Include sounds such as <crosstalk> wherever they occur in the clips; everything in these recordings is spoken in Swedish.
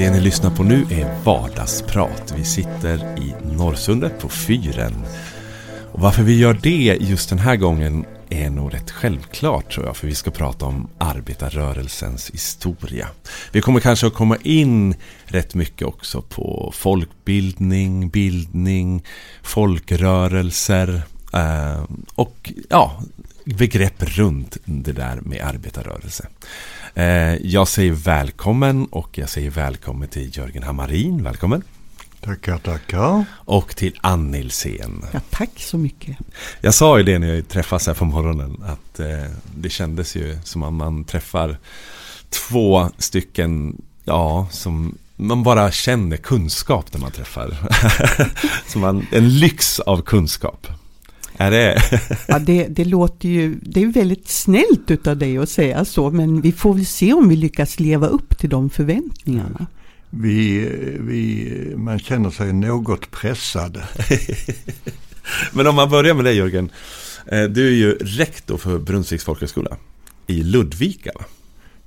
Det ni lyssnar på nu är Vardagsprat. Vi sitter i Norrsundet på fyren. Och varför vi gör det just den här gången är nog rätt självklart tror jag. För vi ska prata om arbetarrörelsens historia. Vi kommer kanske att komma in rätt mycket också på folkbildning, bildning, folkrörelser eh, och ja, begrepp runt det där med arbetarrörelse. Eh, jag säger välkommen och jag säger välkommen till Jörgen Hammarin. Välkommen. Tackar, tackar. Och till Ann Nilsén. Ja, tack så mycket. Jag sa ju det när jag träffades här på morgonen. Att eh, det kändes ju som att man träffar två stycken, ja, som man bara känner kunskap när man träffar. <laughs> som man, en lyx av kunskap. Är det? ja, det, det låter ju, det är väldigt snällt utav dig att säga så, men vi får väl se om vi lyckas leva upp till de förväntningarna. Vi, vi, man känner sig något pressad. <laughs> men om man börjar med dig Jörgen. Eh, du är ju rektor för Brunnsviks folkhögskola i Ludvika.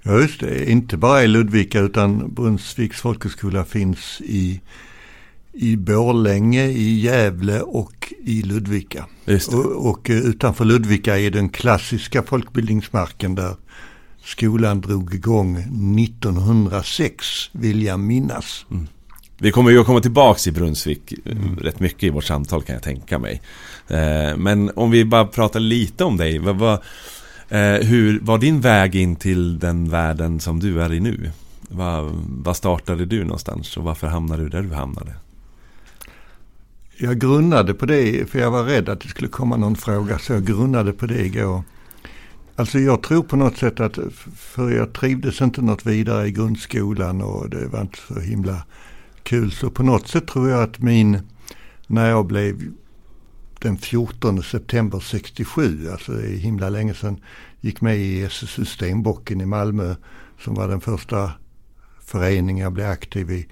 Ja just det, inte bara i Ludvika utan Brunnsviks folkhögskola finns i i Borlänge, i Gävle och i Ludvika. Och, och, eh, utanför Ludvika är den klassiska folkbildningsmarken där skolan drog igång 1906, vill jag minnas. Mm. Vi kommer ju att komma tillbaka i Brunnsvik eh, mm. rätt mycket i vårt samtal kan jag tänka mig. Eh, men om vi bara pratar lite om dig. Vad, vad, hur var din väg in till den världen som du är i nu? Var startade du någonstans och varför hamnade du där du hamnade? jag grunnade på det, för jag var rädd att det skulle komma någon fråga, så jag grunnade på det igår. Alltså jag tror på något sätt att, för jag trivdes inte något vidare i grundskolan och det var inte så himla kul. Så på något sätt tror jag att min, när jag blev den 14 september 67, alltså det är himla länge sedan, gick med i SSU Stenbocken i Malmö som var den första förening jag blev aktiv i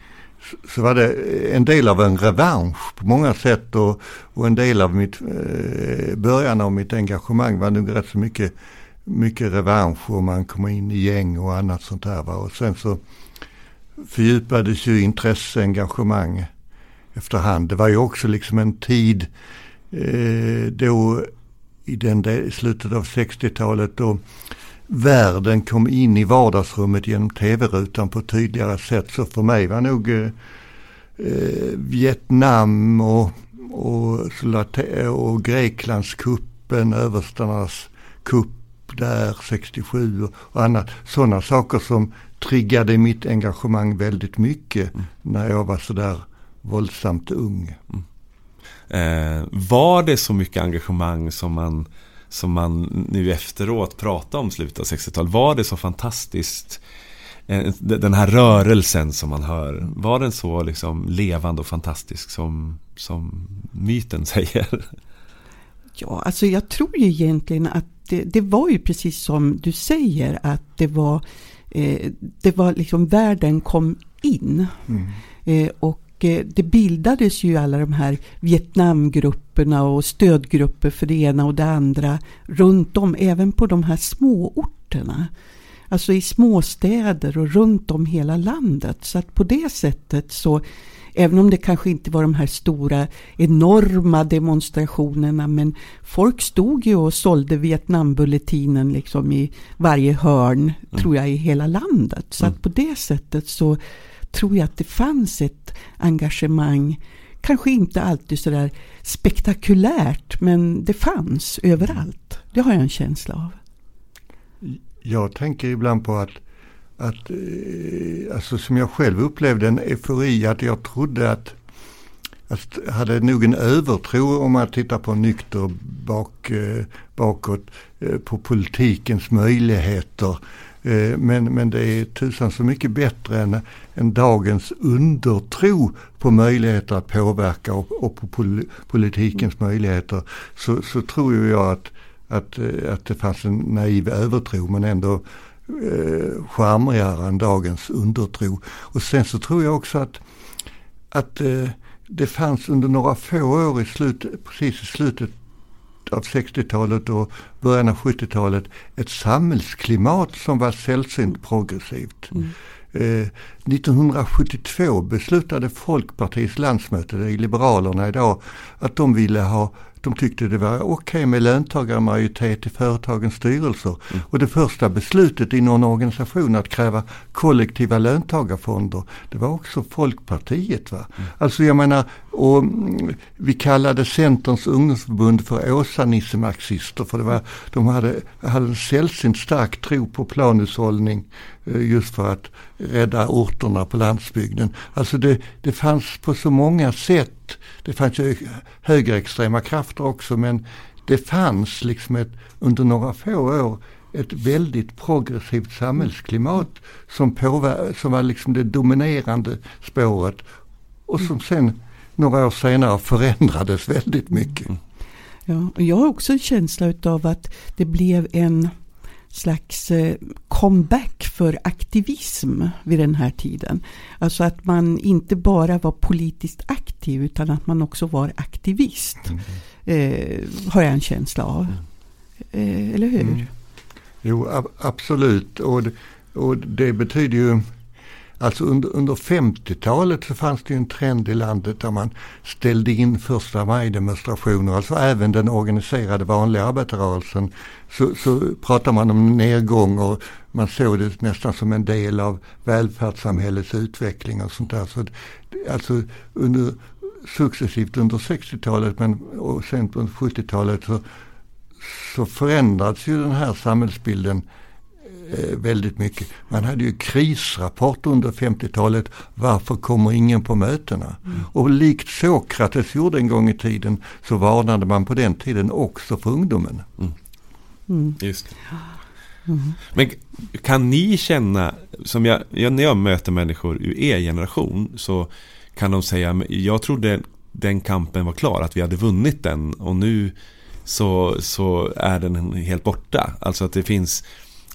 så var det en del av en revansch på många sätt och, och en del av mitt, eh, början av mitt engagemang var nog rätt så mycket, mycket revansch och man kom in i gäng och annat sånt där. Va? Och sen så fördjupades ju intresse, engagemang efterhand. Det var ju också liksom en tid eh, då i den del, slutet av 60-talet då världen kom in i vardagsrummet genom tv-rutan på ett tydligare sätt. Så för mig var nog eh, eh Vietnam och, och, och Greklandskuppen, överstarnas kupp där 67 och annat. Sådana saker som triggade mitt engagemang väldigt mycket mm. när jag var sådär våldsamt ung. Mm. Eh, var det så mycket engagemang som man som man nu efteråt pratar om slutet av 60-talet. Var det så fantastiskt? Eh, den här rörelsen som man hör. Var den så liksom levande och fantastisk som, som myten <laughs> säger? Ja, alltså jag tror ju egentligen att det, det var ju precis som du säger att det var, eh, det var liksom världen kom in. Mm. Eh, och Eh, det bildades ju alla de här Vietnamgrupperna och stödgrupper för det ena och det andra runt om, även på de här småorterna. Alltså i småstäder och runt om hela landet. Så att på det sättet så, även om det kanske inte var de här stora enorma demonstrationerna, men folk stod ju och sålde Vietnambulletinen liksom i varje hörn, mm. tror jag, i hela landet. Så mm. att på det sättet så tror jag att det fanns ett engagemang. Kanske inte alltid sådär spektakulärt men det fanns överallt. Det har jag en känsla av. Jag tänker ibland på att, att eh, alltså som jag själv upplevde en eufori att jag trodde att jag hade nog en övertro om man tittar på nykter bak, eh, bakåt eh, på politikens möjligheter men, men det är tusan så mycket bättre än, än dagens undertro på möjligheter att påverka och, och på pol, politikens möjligheter. Så, så tror jag att, att, att det fanns en naiv övertro men ändå eh, charmigare än dagens undertro. Och sen så tror jag också att, att eh, det fanns under några få år i slutet, precis i slutet av 60-talet och början av 70-talet ett samhällsklimat som var sällsynt progressivt. Mm. Eh, 1972 beslutade Folkpartiets landsmöte, det är Liberalerna idag, att de ville ha de tyckte det var okej okay med löntagarmajoritet i företagens styrelser. Mm. Och det första beslutet i någon organisation att kräva kollektiva löntagarfonder, det var också Folkpartiet. Va? Mm. Alltså jag menar, och mm, vi kallade Centerns ungdomsförbund för Åsa-Nisse-marxister för det var, de hade, hade en sällsynt stark tro på planhushållning eh, just för att rädda orterna på landsbygden. Alltså det, det fanns på så många sätt det fanns ju högerextrema krafter också men det fanns liksom ett, under några få år ett väldigt progressivt samhällsklimat som, påver- som var liksom det dominerande spåret och som sen några år senare förändrades väldigt mycket. Ja, och jag har också en känsla utav att det blev en slags eh, comeback för aktivism vid den här tiden. Alltså att man inte bara var politiskt aktiv utan att man också var aktivist. Mm. Eh, har jag en känsla av. Eh, eller hur? Mm. Jo, ab absolut. Och, och det betyder ju Alltså under, under 50-talet så fanns det en trend i landet där man ställde in första maj-demonstrationer, alltså även den organiserade vanliga arbetarrörelsen. Så, så pratar man om nedgång och man såg det nästan som en del av välfärdssamhällets utveckling och sånt där. Så, alltså under, successivt under 60-talet men och sen på 70-talet så, så förändrades ju den här samhällsbilden Eh, väldigt mycket. Man hade ju krisrapport under 50-talet. Varför kommer ingen på mötena? Mm. Och likt Sokrates gjorde en gång i tiden så varnade man på den tiden också för ungdomen. Mm. Mm. Just mm. Men kan ni känna, som jag, när jag möter människor ur er generation så kan de säga, jag trodde den kampen var klar, att vi hade vunnit den och nu så, så är den helt borta. Alltså att det finns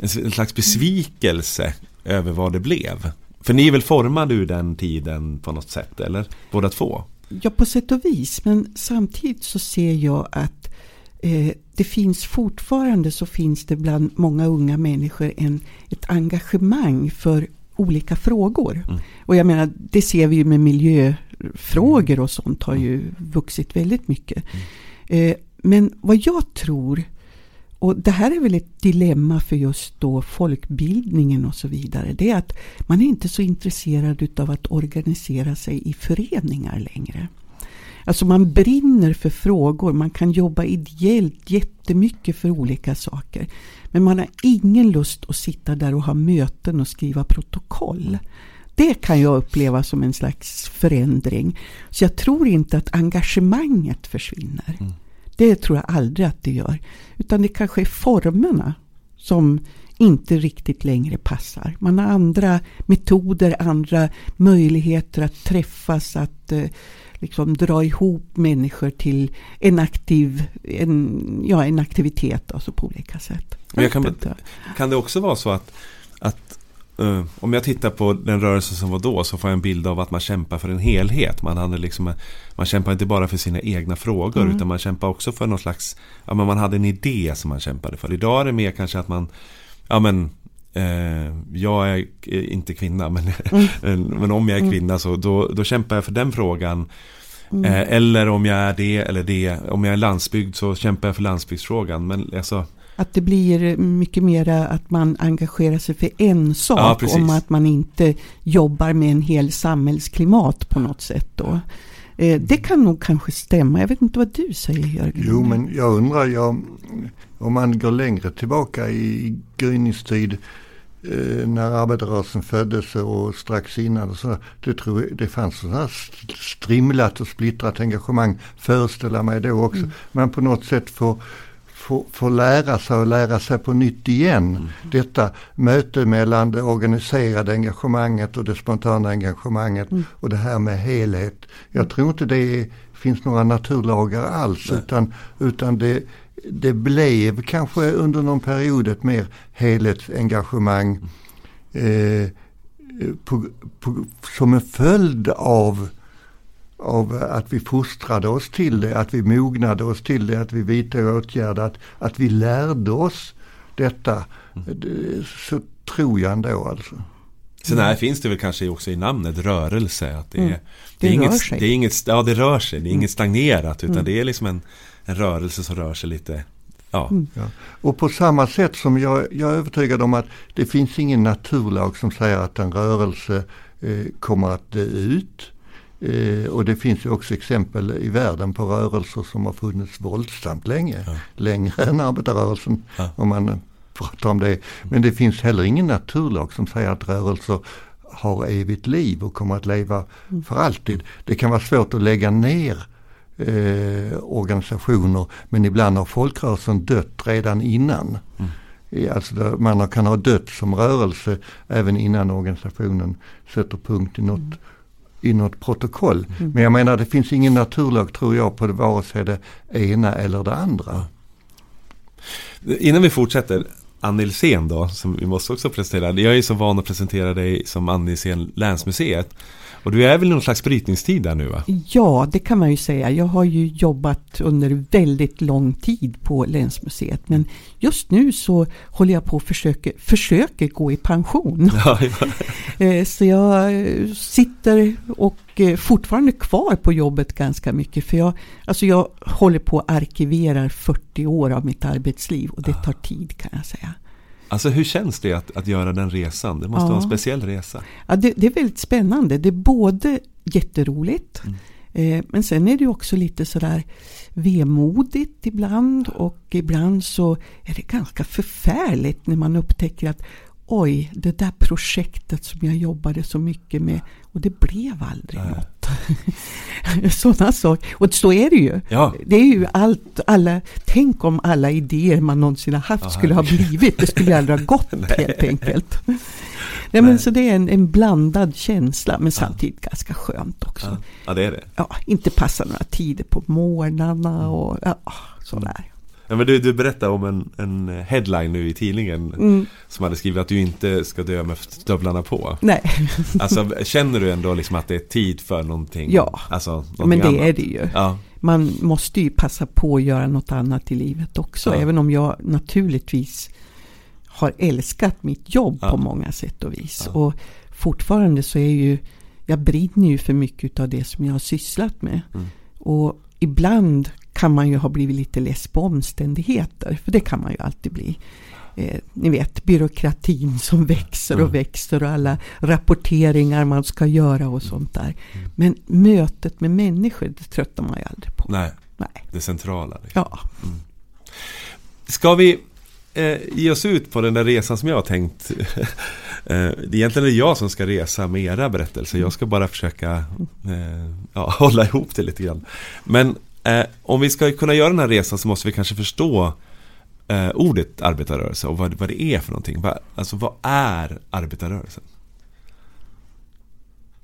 en slags besvikelse över vad det blev. För ni är väl formade ur den tiden på något sätt, eller? Båda två? Ja, på sätt och vis. Men samtidigt så ser jag att eh, det finns fortfarande så finns det bland många unga människor en, ett engagemang för olika frågor. Mm. Och jag menar, det ser vi ju med miljöfrågor och sånt har ju vuxit väldigt mycket. Mm. Eh, men vad jag tror och det här är väl ett dilemma för just då folkbildningen och så vidare. Det är att man är inte så intresserad av att organisera sig i föreningar längre. Alltså man brinner för frågor, man kan jobba ideellt jättemycket för olika saker. Men man har ingen lust att sitta där och ha möten och skriva protokoll. Det kan jag uppleva som en slags förändring. Så jag tror inte att engagemanget försvinner. Mm. Det tror jag aldrig att det gör. Utan det kanske är formerna som inte riktigt längre passar. Man har andra metoder, andra möjligheter att träffas, att eh, liksom dra ihop människor till en, aktiv, en, ja, en aktivitet alltså på olika sätt. Men kan, kan det också vara så att, att Uh, om jag tittar på den rörelse som var då så får jag en bild av att man kämpar för en helhet. Man, hade liksom, man kämpar inte bara för sina egna frågor mm. utan man kämpar också för någon slags, ja men man hade en idé som man kämpade för. Idag är det mer kanske att man, ja men eh, jag är inte kvinna men, mm. <laughs> men om jag är mm. kvinna så då, då kämpar jag för den frågan. Mm. Eh, eller om jag är det eller det. Om jag är landsbygd så kämpar jag för landsbygdsfrågan. Men alltså, att det blir mycket mer att man engagerar sig för en sak. Ja, om att man inte jobbar med en hel samhällsklimat på något sätt. Då. Eh, det kan nog kanske stämma. Jag vet inte vad du säger Jörgen. Jo men jag undrar, jag, om man går längre tillbaka i gryningstid eh, när arbetarrörelsen föddes och strax innan. Och så, det, tror jag, det fanns sådana strimlat och splittrat engagemang föreställer mig då också. Mm. Man på något sätt får får, får lära sig och lära sig på nytt igen. Mm. Detta möte mellan det organiserade engagemanget och det spontana engagemanget mm. och det här med helhet. Jag tror inte det är, finns några naturlagar alls utan, utan det, det blev kanske under någon period ett mer helhetsengagemang eh, på, på, som en följd av av att vi fostrade oss till det, att vi mognade oss till det, att vi vidtog åtgärder, att, att vi lärde oss detta. Mm. Så tror jag ändå alltså. Sen här finns det väl kanske också i namnet rörelse. Att det, mm. är, det, det, är inget, sig. det är inget, ja det rör sig, det är mm. inget stagnerat utan mm. det är liksom en, en rörelse som rör sig lite Ja. Mm. ja. Och på samma sätt som jag, jag är övertygad om att det finns ingen naturlag som säger att en rörelse eh, kommer att dö ut. Eh, och det finns ju också exempel i världen på rörelser som har funnits våldsamt länge. Ja. Längre än arbetarrörelsen ja. om man pratar om det. Men det finns heller ingen naturlag som säger att rörelser har evigt liv och kommer att leva mm. för alltid. Det kan vara svårt att lägga ner eh, organisationer men ibland har folkrörelsen dött redan innan. Mm. Alltså man kan ha dött som rörelse även innan organisationen sätter punkt i något mm i något protokoll. Mm. Men jag menar det finns ingen naturlag tror jag på det, vare sig det ena eller det andra. Innan vi fortsätter, Ann Nilsén då, som vi måste också presentera. Jag är så van att presentera dig som Ann Nilsén Länsmuseet. Och du är väl i någon slags brytningstid där nu va? Ja, det kan man ju säga. Jag har ju jobbat under väldigt lång tid på Länsmuseet. Men just nu så håller jag på att försöka, försöker gå i pension. <laughs> Ja, ja. <laughs> Eh, så jag sitter och eh, fortfarande kvar på jobbet ganska mycket. För jag, alltså jag håller på att arkivera 40 år av mitt arbetsliv och det tar tid kan jag säga. Alltså hur känns det att, att göra den resan? Det måste ja. vara en speciell resa. Ja, det, det, är väldigt spännande. Det är både jätteroligt mm. eh, men sen är det också lite sådär vemodigt ibland och ibland så är det ganska förfärligt när man upptäcker att oj, det där projektet som jag jobbade så mycket med och det blev aldrig Nej. något. <laughs> Sådana saker. Och så är det ju. Ja. Det är ju allt, alla, tänk om alla idéer man någonsin har haft Aha. skulle ha blivit. Det skulle aldrig ha gått <laughs> helt enkelt. Nej, Nej. Men så det är en, en blandad känsla men samtidigt ja. ganska skönt också. Ja. ja, det är det. Ja, inte passa några tider på morgnarna och ja, sådär. Ja, men du, du berättade om en, en headline nu i tidningen mm. Som hade skrivit att du inte ska dö med stövlarna på Nej <laughs> Alltså känner du ändå liksom att det är tid för någonting? Ja, alltså, men det annat? är det ju ja. Man måste ju passa på att göra något annat i livet också ja. Även om jag naturligtvis Har älskat mitt jobb ja. på många sätt och vis Och fortfarande så är ju Jag brinner ju för mycket av det som jag har sysslat med mm. Och ibland kan man ju ha blivit lite less på omständigheter. För det kan man ju alltid bli. Eh, ni vet byråkratin som växer och mm. växer och alla rapporteringar man ska göra och sånt där. Mm. Men mötet med människor, det tröttar man ju aldrig på. Nej, Nej. det centrala. Liksom. Ja. Mm. Ska vi eh, ge oss ut på den där resan som jag har tänkt. <laughs> eh, egentligen är det jag som ska resa med era berättelser. Jag ska bara försöka eh, ja, <laughs> hålla ihop det lite grann. Men Eh, om vi ska kunna göra den här resan så måste vi kanske förstå eh, ordet arbetarrörelse och vad, vad det är för någonting. Va, alltså vad är arbetarrörelsen?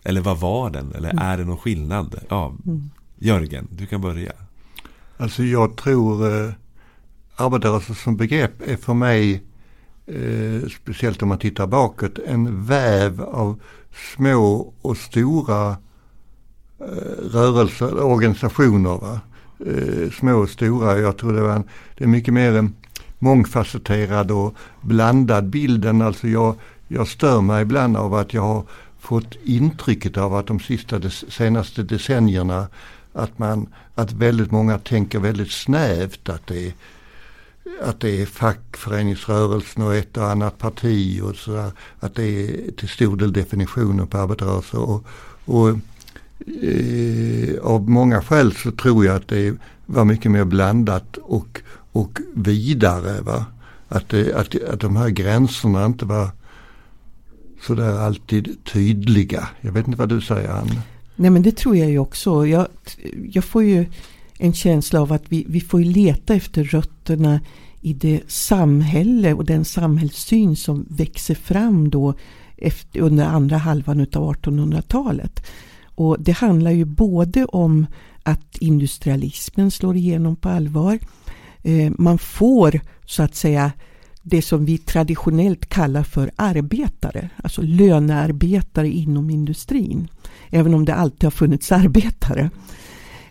Eller vad var den? Eller mm. är det någon skillnad? Ja, mm. Jörgen, du kan börja. Alltså jag tror eh, arbetarrörelse som begrepp är för mig, eh, speciellt om man tittar bakåt, en väv av små och stora eh, rörelser, organisationer. Va? Eh, små och stora. Jag tror det, var en, det är mycket mer en mångfacetterad och blandad bilden. Alltså jag, jag stör mig ibland av att jag har fått intrycket av att de sista de senaste decennierna att, man, att väldigt många tänker väldigt snävt. Att det är, att det är fackföreningsrörelsen och ett och annat parti och sådär. Att det är till stor del definitionen på arbetarrörelsen. Och, och eh, av många skäl så tror jag att det var mycket mer blandat och, och vidare. Va? Att, det, att, att de här gränserna inte var sådär alltid tydliga. Jag vet inte vad du säger Ann? Nej men det tror jag ju också. Jag, jag får ju en känsla av att vi, vi får leta efter rötterna i det samhälle och den samhällssyn som växer fram då efter, under andra halvan av 1800-talet. Och det handlar ju både om att industrialismen slår igenom på allvar. Eh, man får så att säga det som vi traditionellt kallar för arbetare, alltså lönearbetare inom industrin. Även om det alltid har funnits arbetare.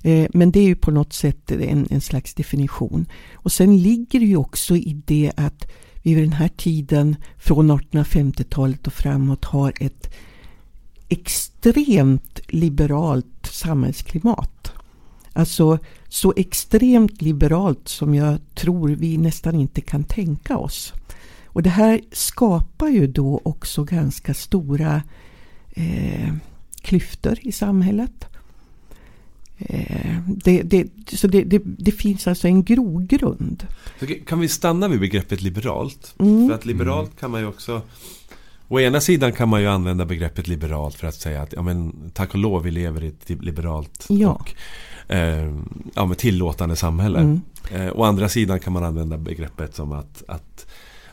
Eh, men det är ju på något sätt en, en slags definition. Och sen ligger det ju också i det att vi vid den här tiden från 1850-talet och framåt har ett extremt liberalt samhällsklimat. Alltså så extremt liberalt som jag tror vi nästan inte kan tänka oss. Och det här skapar ju då också ganska stora eh, klyftor i samhället. Eh, det, det, så det, det, finns alltså en grogrund. Kan vi stanna vid begreppet liberalt? Mm. För att liberalt kan man ju också Å ena sidan kan man ju använda begreppet liberalt för att säga att ja, men, tack och lov vi lever i ett liberalt ja. och eh, ja, tillåtande samhälle. Mm. Eh, å andra sidan kan man använda begreppet som att, att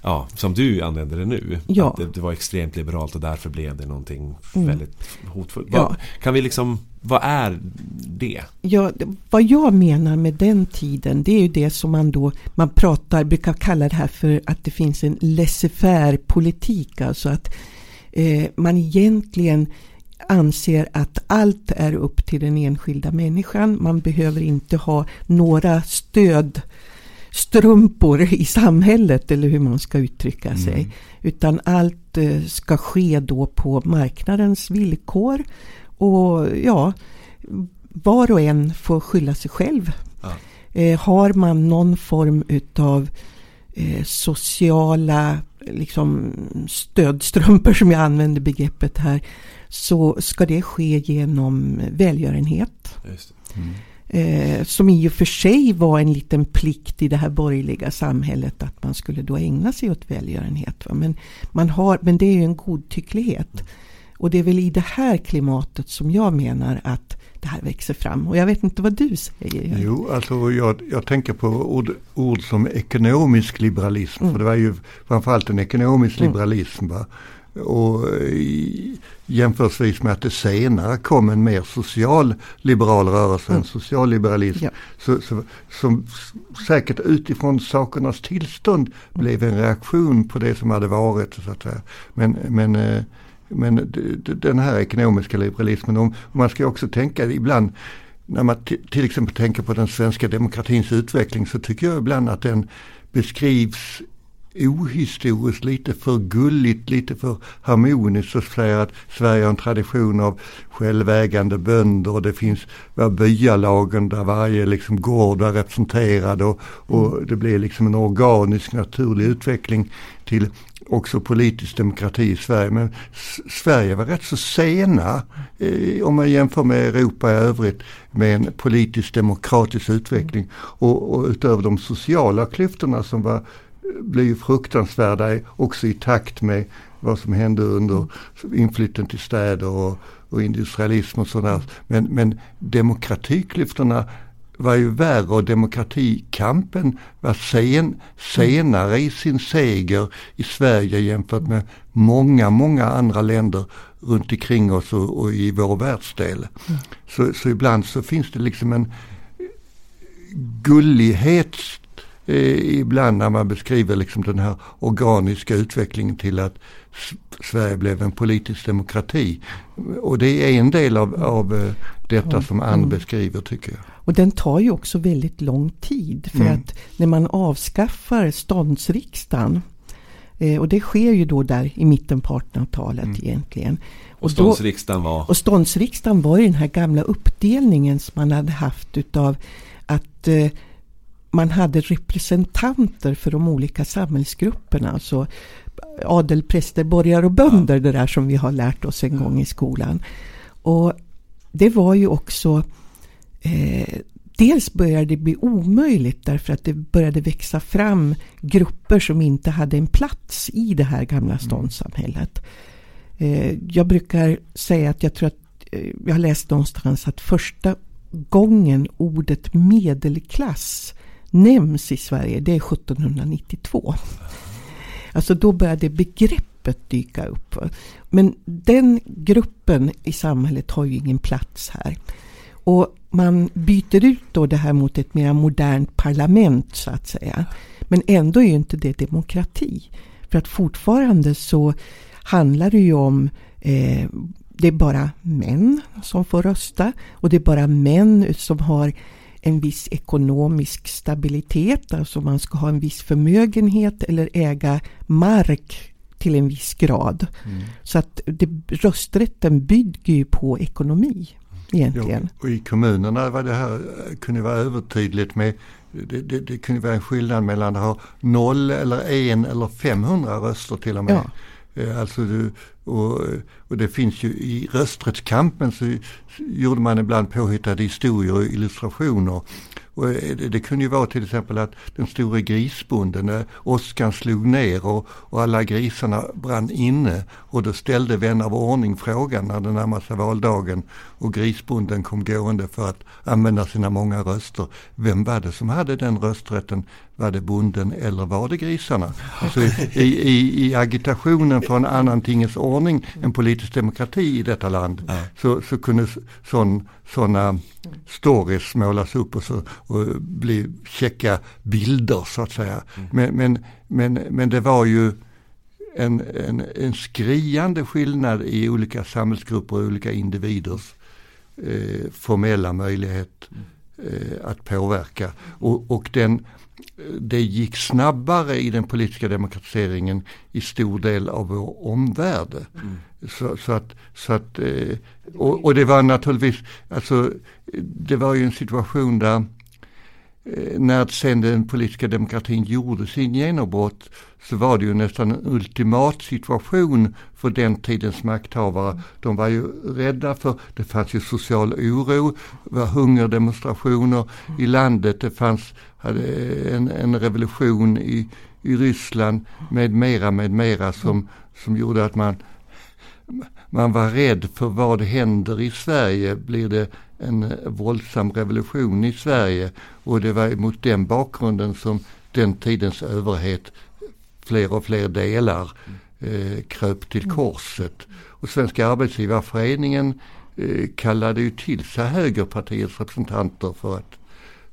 ja, som du använder det nu. Ja. Det, det, var extremt liberalt och därför blev det någonting mm. väldigt hotfullt. Ja. kan vi liksom, vad är det? Ja, vad jag menar med den tiden det är ju det som man då, man pratar, brukar kalla det här för att det finns en laissez-faire politik. Alltså att eh, man egentligen anser att allt är upp till den enskilda människan. Man behöver inte ha några stöd strumpor i samhället eller hur man ska uttrycka sig. Mm. Utan allt eh, ska ske då på marknadens villkor. Och ja, var och en får skylla sig själv. Ja. Eh, har man någon form utav eh, sociala liksom, stödstrumpor som jag använder begreppet här. Så ska det ske genom välgörenhet. Mm. Eh, som i och för sig var en liten plikt i det här borgerliga samhället att man skulle då ägna sig åt välgörenhet. Va? Men, man har, men det är ju en godtycklighet. Och det är väl i det här klimatet som jag menar att det här växer fram. Och jag vet inte vad du säger. Jo, alltså jag, jag tänker på ord, ord som ekonomisk liberalism. Mm. För det var ju framförallt en ekonomisk mm. liberalism. Va? Och jämförelsevis med att det senare kom en mer socialliberal rörelse, mm. en socialliberalism. Ja. Så, så, som säkert utifrån sakernas tillstånd blev en reaktion på det som hade varit. Så att säga. Men, men, eh, men den här ekonomiska liberalismen, och man ska också tänka ibland när man till exempel tänker på den svenska demokratins utveckling så tycker jag ibland att den beskrivs ohistoriskt, lite för gulligt, lite för harmoniskt och säger att Sverige har en tradition av självägande bönder och det finns byalagen där varje liksom gård är representerad och, och mm. det blir liksom en organisk naturlig utveckling till också politisk demokrati i Sverige. Men Sverige var rätt så sena eh, om man jämför med Europa i övrigt med en politisk demokratisk utveckling. Och, och utöver de sociala klyftorna som var blir fruktansvärda också i takt med vad som hände under inflytten till städer och, och industrialism och sådär. Men, men demokratiklyftorna var ju värre och demokratikampen var sen, senare i sin seger i Sverige jämfört med många, många andra länder runt omkring oss och, och i vår världsdel. Mm. Så, så ibland så finns det liksom en gullighet ibland när man beskriver liksom den här organiska utvecklingen till att Sverige blev en politisk demokrati. Och det är en del av, av eh, detta som Ann mm. beskriver tycker jag. Och den tar ju också väldigt lång tid för mm. att när man avskaffar ståndsriksdagen eh, och det sker ju då där i mitten på 1800-talet mm. egentligen. Och ståndsriksdagen var? Och ståndsriksdagen var ju den här gamla uppdelningen som man hade haft utav att eh, man hade representanter för de olika samhällsgrupperna. Alltså adel, präster, borgare och bönder. Ja. Det där som vi har lärt oss en gång i skolan. Och det var ju också eh, Dels började det bli omöjligt därför att det började växa fram grupper som inte hade en plats i det här gamla mm. ståndssamhället. Eh, jag brukar säga att jag tror att eh, jag har läst någonstans att första gången ordet medelklass nämns i Sverige, det är 1792. Alltså då började begreppet dyka upp. Men den gruppen i samhället har ju ingen plats här. Och man byter ut då det här mot ett mer modernt parlament så att säga. Men ändå är ju inte det demokrati. För att fortfarande så handlar det ju om eh, det är bara män som får rösta och det är bara män som har en viss ekonomisk stabilitet, alltså man ska ha en viss förmögenhet eller äga mark till en viss grad. Mm. Så att det, rösträtten bygger ju på ekonomi egentligen. Jo, och i kommunerna var det här, kunde vara övertydligt med det, det, det, kunde vara en skillnad mellan att ha noll eller en eller 500 röster till och med. Ja. Eh, alltså du, och, och, det finns ju i rösträttskampen så gjorde man ibland påhittade historier och illustrationer och eh, det, det kunde ju vara till exempel att den store grisbonden, eh, när åskan slog ner och, och, alla grisarna brann inne och då ställde vän av ordning frågan när det närmade sig valdagen och grisbonden kom gående för att använda sina många röster. Vem var det som hade den rösträtten? Var det bonden eller var det grisarna? Alltså i, i, i agitationen för en annan tingens ordning än politisk demokrati i detta land så, så kunde sådana stories målas upp och, så, och bli käcka bilder så att säga. Mm. Men, men, men, men det var ju en, en, en skriande skillnad i olika samhällsgrupper och olika individers eh, formella möjlighet eh, att påverka. Och, och den, det gick snabbare i den politiska demokratiseringen i stor del av vår omvärld. Mm. Så, så, att, så att eh, och, och, det var naturligtvis, alltså det var ju en situation där eh, när sen den politiska demokratin gjorde sin genombrott så var det ju nästan en ultimat situation för den tidens makthavare. De var ju rädda för, det fanns ju social oro, det var hungerdemonstrationer i landet, det fanns en, en revolution i, i Ryssland med mera, med mera som, som gjorde att man man var rädd för vad händer i Sverige? Blir det en våldsam revolution i Sverige? Och det var mot den bakgrunden som den tidens överhet, fler och fler delar, eh, kröp till mm. korset. Och Svenska arbetsgivarföreningen eh, kallade ju till sig högerpartiets representanter för att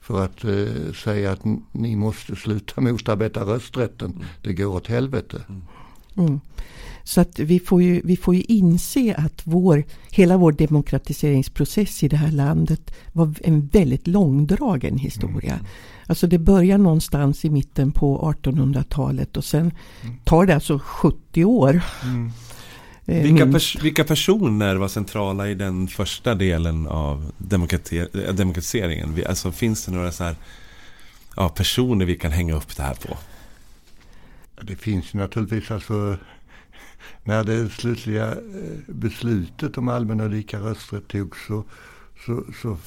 för att eh, säga att ni måste sluta motarbeta rösträtten. Mm. Det går åt helvete. Mm. mm. Så att vi får ju, vi får ju inse att vår, hela vår demokratiseringsprocess i det här landet var en väldigt långdragen historia. Alltså det börjar någonstans i mitten på 1800-talet och sen mm. tar det alltså 70 år. Mm. <laughs> Eh, vilka, pers vilka, personer var centrala i den första delen av demokrati demokratiseringen? Alltså finns det några så här, ja, personer vi kan hänga upp det här på? Det finns naturligtvis alltså när det slutliga eh, beslutet om allmän och lika rösträtt togs så, så, så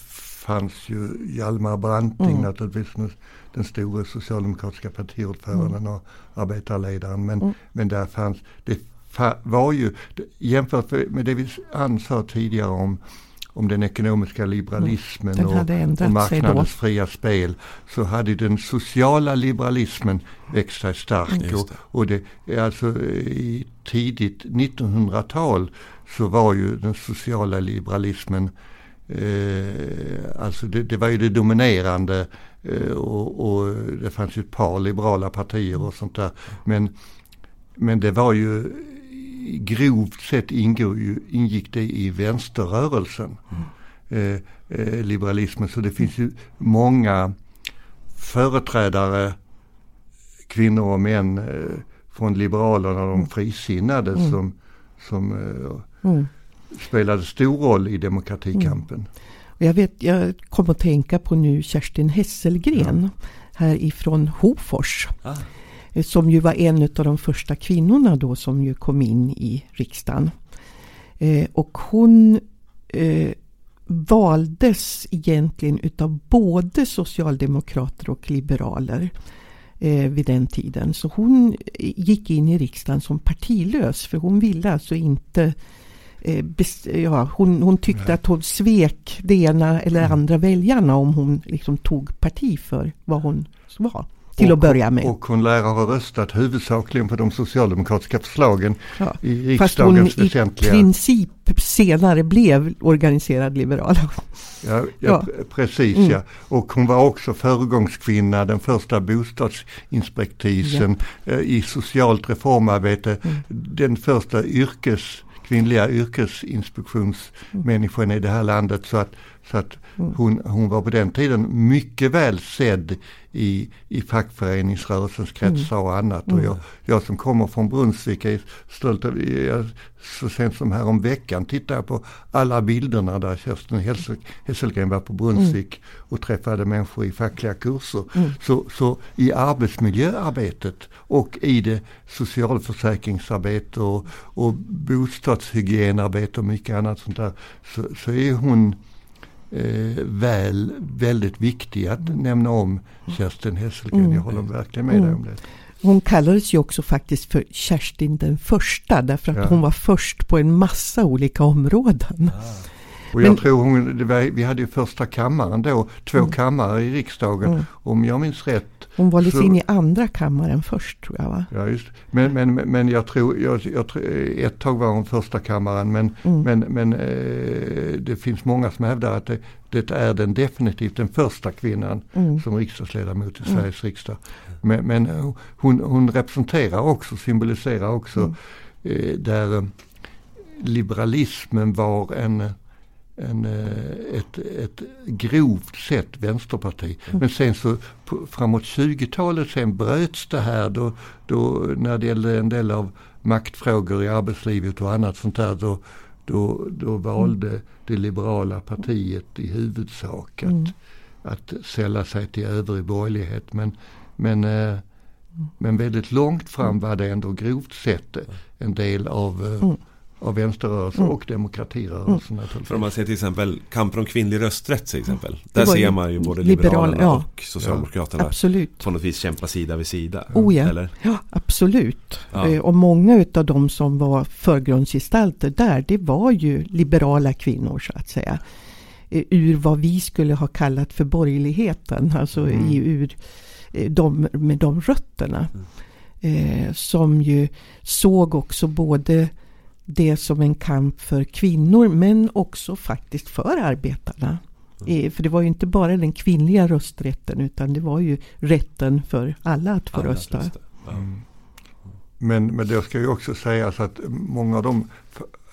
fanns ju Hjalmar Branting mm. naturligtvis den, den stora socialdemokratiska partiordföranden mm. och arbetarledaren. Men, mm. men där fanns, det var ju jämfört med det vi ansåg tidigare om om den ekonomiska liberalismen mm. och, och marknadens fria spel så hade den sociala liberalismen växt sig stark. Och, och det är alltså i tidigt 1900-tal så var ju den sociala liberalismen alltså det, det, var ju det dominerande eh, och, och, det fanns ju ett par liberala partier och sånt där. Men, men det var ju grovt sett ju, ingick det i vänsterrörelsen. Mm. Eh, eh, liberalismen. Så det finns ju många företrädare, kvinnor och män eh, från Liberalerna och de frisinnade mm. som, som eh, mm. Spelade stor roll i demokratikampen. Mm. Jag, vet, jag kom att tänka på nu Kerstin Hesselgren ja. här ifrån Hofors. Ah. Eh, som ju var en av de första kvinnorna då som ju kom in i riksdagen. Eh, och hon eh, valdes egentligen utav både socialdemokrater och liberaler eh, vid den tiden. Så hon gick in i riksdagen som partilös för hon ville alltså inte eh, ja, hon, hon tyckte att hon svek det ena eller mm. andra väljarna om hon liksom tog parti för vad hon var till och, att börja med. Och hon lär ha röstat huvudsakligen på de socialdemokratiska förslagen ja. i riksdagens Fast hon väsentliga... i princip senare blev organiserad liberal. Ja, ja, ja. precis mm. ja. Och hon var också föregångskvinna, den första bostadsinspektisen eh, i socialt reformarbete. Mm. Den första yrkes, kvinnliga yrkesinspektionsmänniskan i det här landet. Så att så att mm. hon, hon var på den tiden mycket väl sedd i, i fackföreningsrörelsens kretsar och annat. Mm. Och jag, jag som kommer från Brunnsvik är stolt över, så sent som här om veckan tittade jag på alla bilderna där Kerstin Hesselgren var på Brunnsvik mm. och träffade människor i fackliga kurser. Mm. Så, så i arbetsmiljöarbetet och i det socialförsäkringsarbete och, och bostadshygienarbete och mycket annat sånt där så, så är hon eh, väl väldigt viktig att nämna om Kerstin Hesselgren. Mm. Jag håller verkligen med dig om det. Hon kallades ju också faktiskt för Kerstin den första därför att ja. hon var först på en massa olika områden. Ja. Och jag Men, tror hon, var, vi hade ju första kammaren då, två mm. kammare i riksdagen. Mm. Om jag minns rätt. Hon var lite in i andra kammaren först tror jag va? Ja just Men, men, men jag tror, jag, jag, ett tag var hon första kammaren men, mm. men, men eh, det finns många som hävdar att det, det är den definitivt den första kvinnan mm. som riksdagsledamot i mm. Sveriges riksdag. Men, men hon, hon, representerar också, symboliserar också mm. eh, där eh, liberalismen var en en, eh, ett, ett grovt sett vänsterparti. Mm. Men sen så på, framåt 20-talet sen bröts det här då, då när det gällde en del av maktfrågor i arbetslivet och annat sånt där då, då, då valde mm. det liberala partiet i huvudsak att, mm. att sälla sig till övrig borgerlighet. Men, men, eh, men väldigt långt fram mm. var det ändå grovt sett en del av eh, mm av vänsterrörelsen mm. och demokratirörelsen mm. För om man ser till exempel kampen om kvinnlig rösträtt till exempel. Där ser man ju både Liberalerna liberal, ja. och Socialdemokraterna ja, absolut. på något vis kämpa sida vid sida. Oh ja, eller? ja absolut. Ja. Eh, och många av de som var förgrundsgestalter där det var ju liberala kvinnor så att säga. Eh, ur vad vi skulle ha kallat för borgerligheten. Alltså mm. ur eh, de, med de rötterna. Mm. Eh, som ju såg också både det som en kamp för kvinnor men också faktiskt för arbetarna. Mm. För det var ju inte bara den kvinnliga rösträtten utan det var ju rätten för alla att få alla rösta. Mm. Men, men det ska ju också sägas att många av de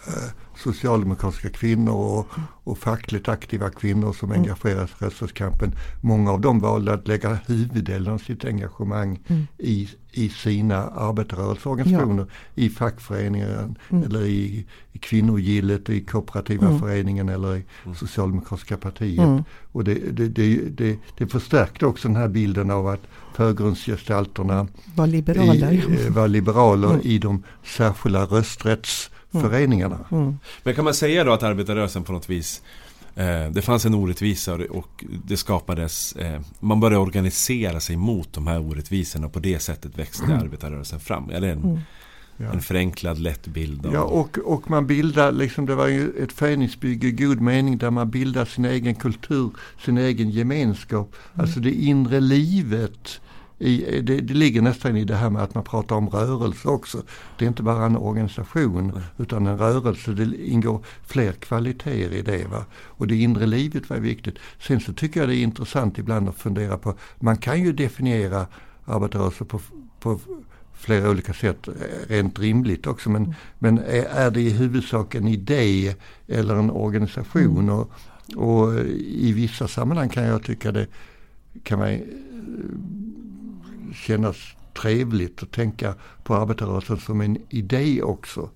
eh, socialdemokratiska kvinnor och, och fackligt aktiva kvinnor som mm. engagerar sig i rösträttskampen. Många av dem valde att lägga huvuddelen av sitt engagemang mm. i, i sina arbetarrörelseorganisationer. Ja. I fackföreningen mm. eller i, i kvinnogillet, i kooperativa mm. föreningen eller i mm. socialdemokratiska partiet. Mm. Och det, det, det, det, det förstärkte också den här bilden av att förgrundsgestalterna var liberaler, i, eh, var liberaler i de särskilda rösträtts Mm. föreningarna. Mm. Men kan man säga då att arbetarrörelsen på något vis eh, det fanns en orättvisa och det skapades eh, Man började organisera sig mot de här orättvisorna och på det sättet växte mm. arbetarrörelsen fram. Det en, mm. ja. en förenklad lätt bild? Av... Ja och, och man bildar, liksom det var ju ett föreningsbygge i god mening där man bildar sin egen kultur, sin egen gemenskap. Mm. Alltså det inre livet i, det, det, ligger nästan i det här med att man pratar om rörelse också. Det är inte bara en organisation utan en rörelse. Det ingår fler kvaliteter i det. Va? Och det inre livet var viktigt. Sen så tycker jag det är intressant ibland att fundera på, man kan ju definiera arbetarrörelse på, på flera olika sätt rent rimligt också. Men, mm. men är, är, det i huvudsak en idé eller en organisation? Mm. Och, och i vissa sammanhang kan jag tycka det kan man kännas trevligt att tänka på arbetarrörelsen som en idé också.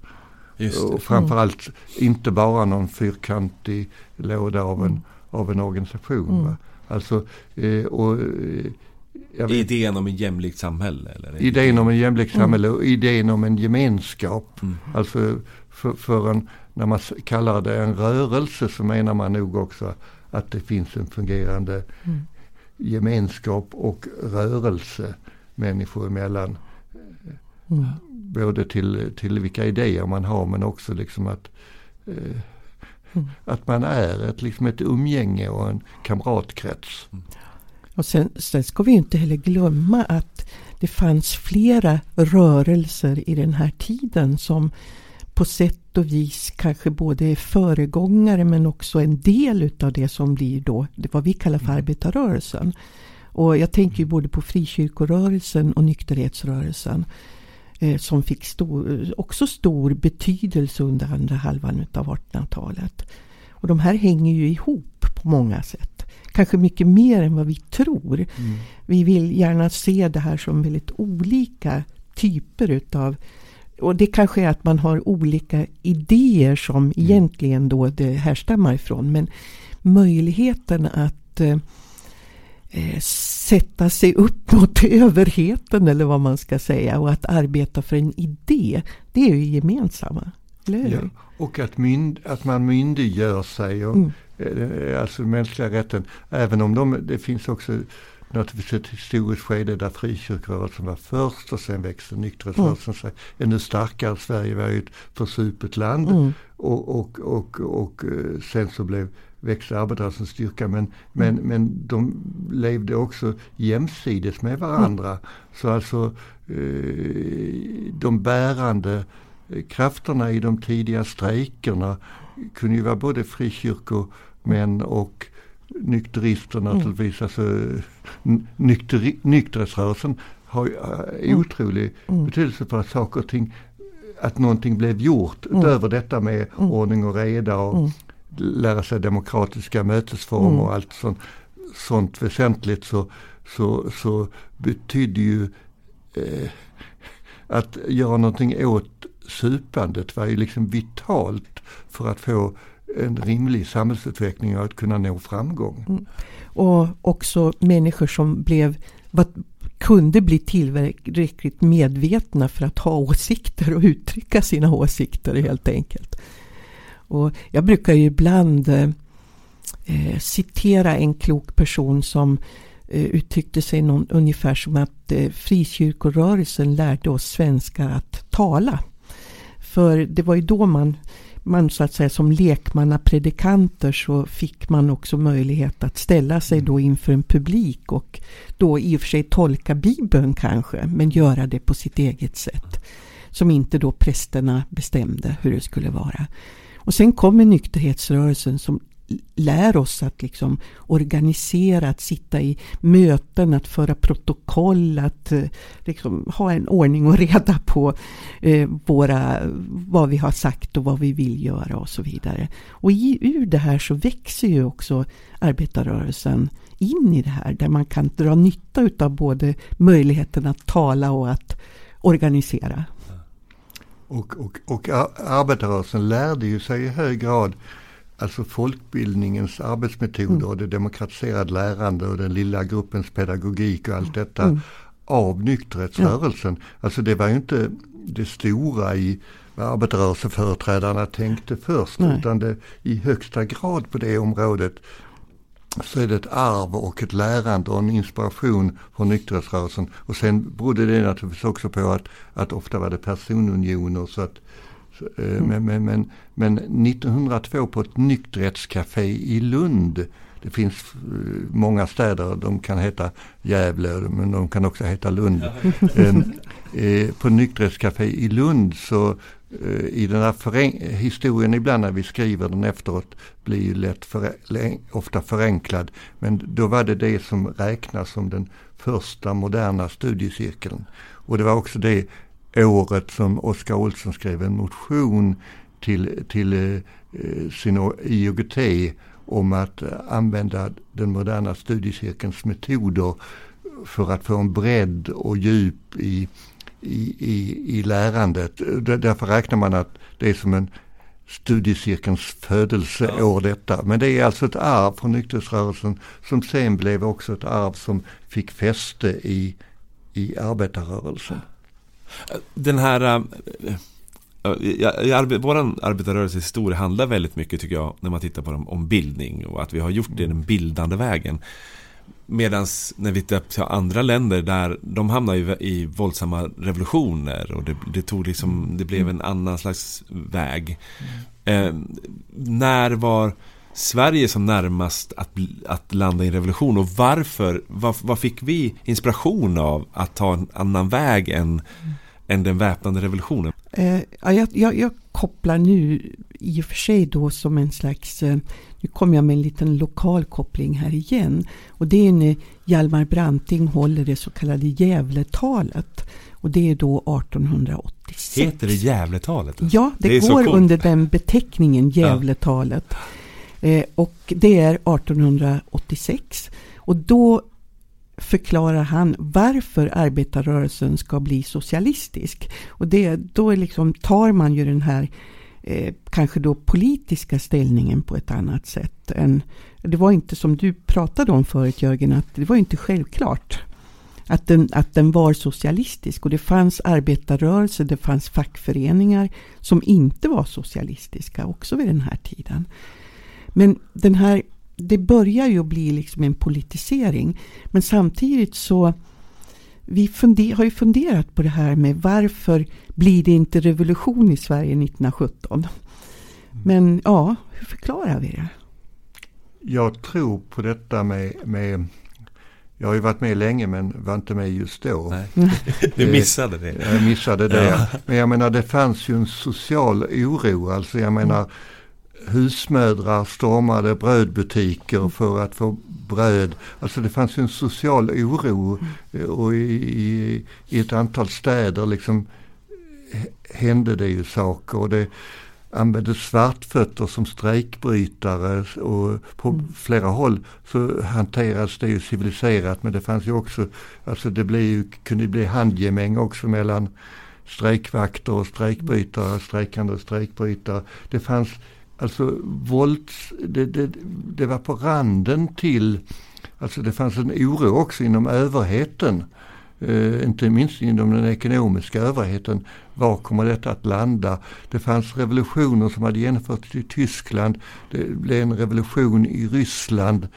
Och framförallt mm. inte bara någon fyrkantig låda av en, mm. av en organisation. Mm. Alltså, eh, och, eh, idén om ett jämlikt samhälle? Eller? Idén om ett jämlikt mm. samhälle och idén om en gemenskap. Mm. Alltså för, för en, när man kallar det en rörelse så menar man nog också att det finns en fungerande mm. Gemenskap och rörelse människor emellan. Mm. Både till, till vilka idéer man har men också liksom att eh, mm. att man är ett, liksom ett umgänge och en kamratkrets. Och sen, sen ska vi inte heller glömma att det fanns flera rörelser i den här tiden som på sätt och vis kanske både är föregångare men också en del utav det som blir då vad vi kallar för mm. arbetarrörelsen. Och jag tänker ju både på frikyrkorörelsen och nykterhetsrörelsen. Eh, som fick stor, också stor betydelse under andra halvan av 1800-talet. Och de här hänger ju ihop på många sätt. Kanske mycket mer än vad vi tror. Mm. Vi vill gärna se det här som väldigt olika typer utav och det kanske är att man har olika idéer som mm. egentligen då det härstammar ifrån. Men möjligheten att eh, eh, sätta sig upp <laughs> mot överheten eller vad man ska säga och att arbeta för en idé. Det är ju gemensamma. Eller ja, och att, mynd, att man myndiggör sig. Och, mm. eh, alltså mänskliga rätten. Även om de, det finns också naturligtvis ett historiskt skede där frikyrkorörelsen var först och sen växte nykterhetsrörelsen mm. sig ännu starkare. Sverige var ju ett försupet land mm. och, och, och, och, eh, sen så blev växte arbetarrörelsens styrka men, men, mm. men de levde också jämsides med varandra. Mm. Så alltså eh, de bärande krafterna i de tidiga strejkerna kunde ju vara både frikyrkomän och nykterister mm. naturligtvis. Alltså, nykter, nykterhetsrörelsen har ju mm. otrolig mm. betydelse för att saker och ting, att någonting blev gjort mm. utöver detta med mm. ordning och reda och mm. lära sig demokratiska mötesformer mm. och allt sånt, sånt väsentligt så, så, så betydde ju eh, att göra någonting åt supandet var ju liksom vitalt för att få en rimlig samhällsutveckling och att kunna nå framgång. Mm. Och också människor som blev, kunde bli tillräckligt medvetna för att ha åsikter och uttrycka sina åsikter helt enkelt. Och jag brukar ju ibland eh, citera en klok person som eh, uttryckte sig någon, ungefär som att eh, frikyrkorörelsen lärde oss svenskar att tala. För det var ju då man man så att säga som lekmannapredikanter så fick man också möjlighet att ställa sig då inför en publik och då i och för sig tolka Bibeln kanske, men göra det på sitt eget sätt. Som inte då prästerna bestämde hur det skulle vara. Och sen kommer nykterhetsrörelsen som lär oss att liksom organisera, att sitta i möten, att föra protokoll, att eh, liksom ha en ordning och reda på eh, våra, vad vi har sagt och vad vi vill göra och så vidare. Och i, ur det här så växer ju också arbetarrörelsen in i det här där man kan dra nytta utav både möjligheten att tala och att organisera. Och, och, och arbetarrörelsen lärde ju sig i hög grad alltså folkbildningens arbetsmetoder mm. och det demokratiserade lärande och den lilla gruppens pedagogik och allt detta mm. av nykterhetsrörelsen. Ja. Alltså det var ju inte det stora i vad arbetarrörelseföreträdarna tänkte först Nej. utan det i högsta grad på det området så är det ett arv och ett lärande och en inspiration från nykterhetsrörelsen. Och sen berodde det naturligtvis också på att, att ofta var det personunioner så att. Men, men, men, men 1902 på ett nykterhetscafé i Lund. Det finns eh, många städer, de kan heta Gävle men de kan också heta Lund. <laughs> eh, på nykterhetscafé i Lund så eh, i den här historien ibland när vi skriver den efteråt blir ju lätt för, ofta förenklad. Men då var det det som räknas som den första moderna studiecirkeln. Och det var också det året som Oskar Olsson skrev en motion till, till eh, sin IOGT om att använda den moderna studiecirkelns metoder för att få en bredd och djup i, i, i, i lärandet. Därför räknar man att det är som en studiecirkelns födelseår detta. Men det är alltså ett arv från nykterhetsrörelsen som sen blev också ett arv som fick fäste i, i arbetarrörelsen. Den här... Äh, vår arbetarrörelses historia handlar väldigt mycket tycker jag när man tittar på dem om bildning och att vi har gjort det den bildande vägen. Medan när vi tittar på andra länder där de hamnar ju i våldsamma revolutioner och det, det tog liksom, det blev en annan slags väg. Eh, när var Sverige som närmast att, att landa i en revolution och varför, vad, vad fick vi inspiration av att ta en annan väg än, mm. än den väpnade revolutionen? Eh, jag, jag, jag, kopplar nu i och för sig då som en slags, eh, nu kommer jag med en liten lokal koppling här igen. Och det är när Hjalmar Branting håller det så kallade Gävletalet. Och det är då 1886. Heter det Gävletalet? Ja, det, det går under den beteckningen Gävletalet. Ja. Eh, och det är 1886. Och då förklarar han varför arbetarrörelsen ska bli socialistisk. Och det, då liksom tar man ju den här eh, kanske då politiska ställningen på ett annat sätt. Än, det var inte som du pratade om förut Jörgen, att det var inte självklart att den, att den var socialistisk. Och det fanns arbetarrörelse, det fanns fackföreningar som inte var socialistiska också vid den här tiden. Men den här, det börjar ju bli liksom en politisering. Men samtidigt så vi funder, har ju funderat på det här med varför blir det inte revolution i Sverige 1917? Men ja, hur förklarar vi det? Jag tror på detta med, med jag har ju varit med länge men var inte med just då. Nej. <laughs> Du missade det. Jag missade det. Ja. Men jag menar det fanns ju en social oro. Alltså jag menar husmödrar stormade brödbutiker för att få bröd. Alltså det fanns en social oro och i, i, i ett antal städer liksom hände det ju saker. Och det användes svartfötter som strejkbrytare och på mm. flera håll så hanterades det ju civiliserat men det fanns ju också, alltså det blev ju, kunde bli handgemäng också mellan strejkvakter och strejkbrytare, strejkande och strejkbrytare. Det fanns alltså vålds, det, det, det var på randen till, alltså det fanns en oro också inom överheten. Uh, inte minst inom den ekonomiska överheten. Var kommer detta att landa? Det fanns revolutioner som hade genomförts i Tyskland. Det blev en revolution i Ryssland.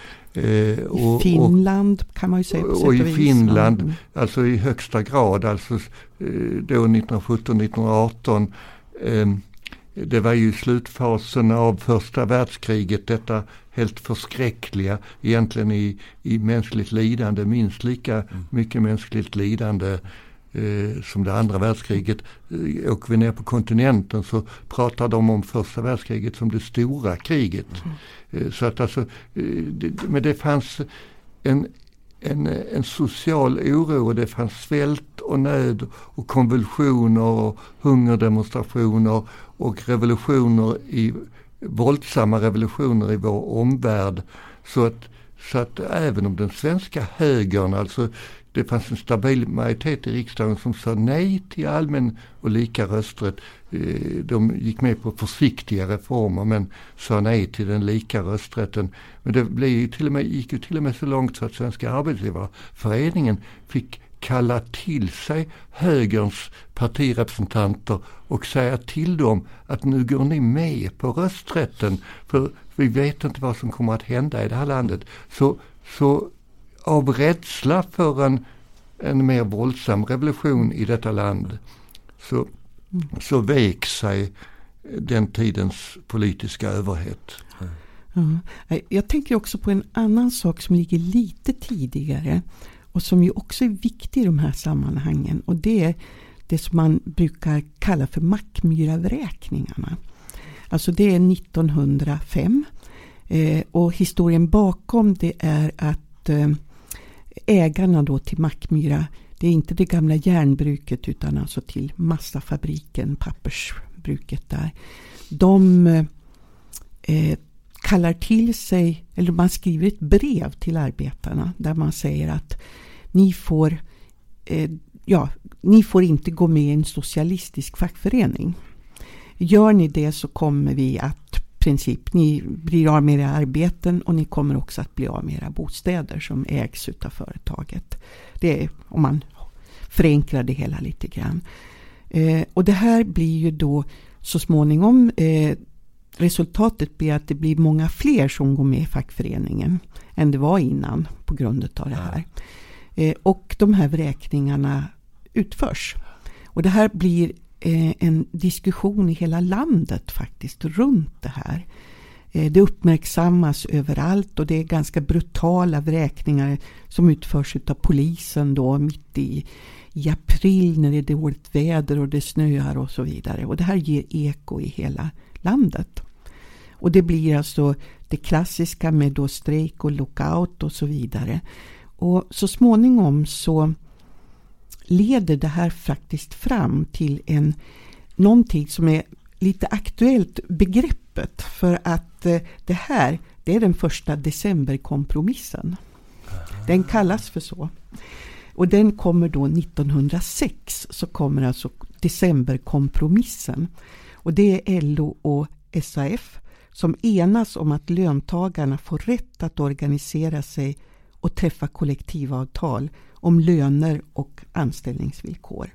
Och, I Finland kan man ju säga. Och, och i Finland, mm. alltså i högsta grad, alltså uh, då 1917-1918. Det var ju slutfasen av första världskriget, detta helt förskräckliga, egentligen i, i mänskligt lidande, minst lika mm. mycket mänskligt lidande eh, som det andra världskriget. Eh, åker vi ner på kontinenten så pratar de om första världskriget som det stora kriget. Mm. Eh, så att alltså, eh, det, men det fanns en, en, en social oro och det fanns svält och nöd och konvulsioner och hungerdemonstrationer och revolutioner i våldsamma revolutioner i vår omvärld. Så att, så att även om den svenska högern, alltså det fanns en stabil majoritet i riksdagen som sa nej till allmän och lika rösträtt. Eh, de gick med på försiktiga reformer men sa nej till den lika rösträtten. Men det blev ju till och med, gick ju till och med så långt så att Svenska Arbetsgivareföreningen fick kalla till sig högerns partirepresentanter och säga till dem att nu går ni med på rösträtten för vi vet inte vad som kommer att hända i det här landet. Så, så av rädsla för en, en mer våldsam revolution i detta land så, så vek sig den tidens politiska överhet. Ja. Jag tänker också på en annan sak som ligger lite tidigare och som ju också är viktig i de här sammanhangen. Och det är det som man brukar kalla för Mackmyravräkningarna. Alltså det är 1905. Eh, och historien bakom det är att eh, ägarna då till Mackmyra, det är inte det gamla järnbruket utan alltså till massafabriken, pappersbruket där. De eh, kallar till sig, eller man skriver ett brev till arbetarna där man säger att ni får, eh, ja, ni får inte gå med i en socialistisk fackförening. Gör ni det så kommer vi att princip, ni blir av med era arbeten och ni kommer också att bli av med era bostäder som ägs av företaget. Det är om man förenklar det hela lite grann. Eh, och det här blir ju då så småningom eh, resultatet blir att det blir många fler som går med i fackföreningen än det var innan på grund av det här. Eh, och de här vräkningarna utförs. Och det här blir eh, en diskussion i hela landet faktiskt runt det här. Eh, det uppmärksammas överallt och det är ganska brutala vräkningar som utförs av polisen då mitt i, i april när det är dåligt väder och det snöar och så vidare. Och det här ger eko i hela landet. Och det blir alltså det klassiska med då strejk och lockout och så vidare. Och så småningom så leder det här faktiskt fram till en någonting som är lite aktuellt begreppet. För att eh, det här, det är den första decemberkompromissen. Den kallas för så. Och den kommer då 1906, så kommer alltså decemberkompromissen. Och det är LO och SAF som enas om att löntagarna får rätt att organisera sig och träffa kollektivavtal om löner och anställningsvillkor.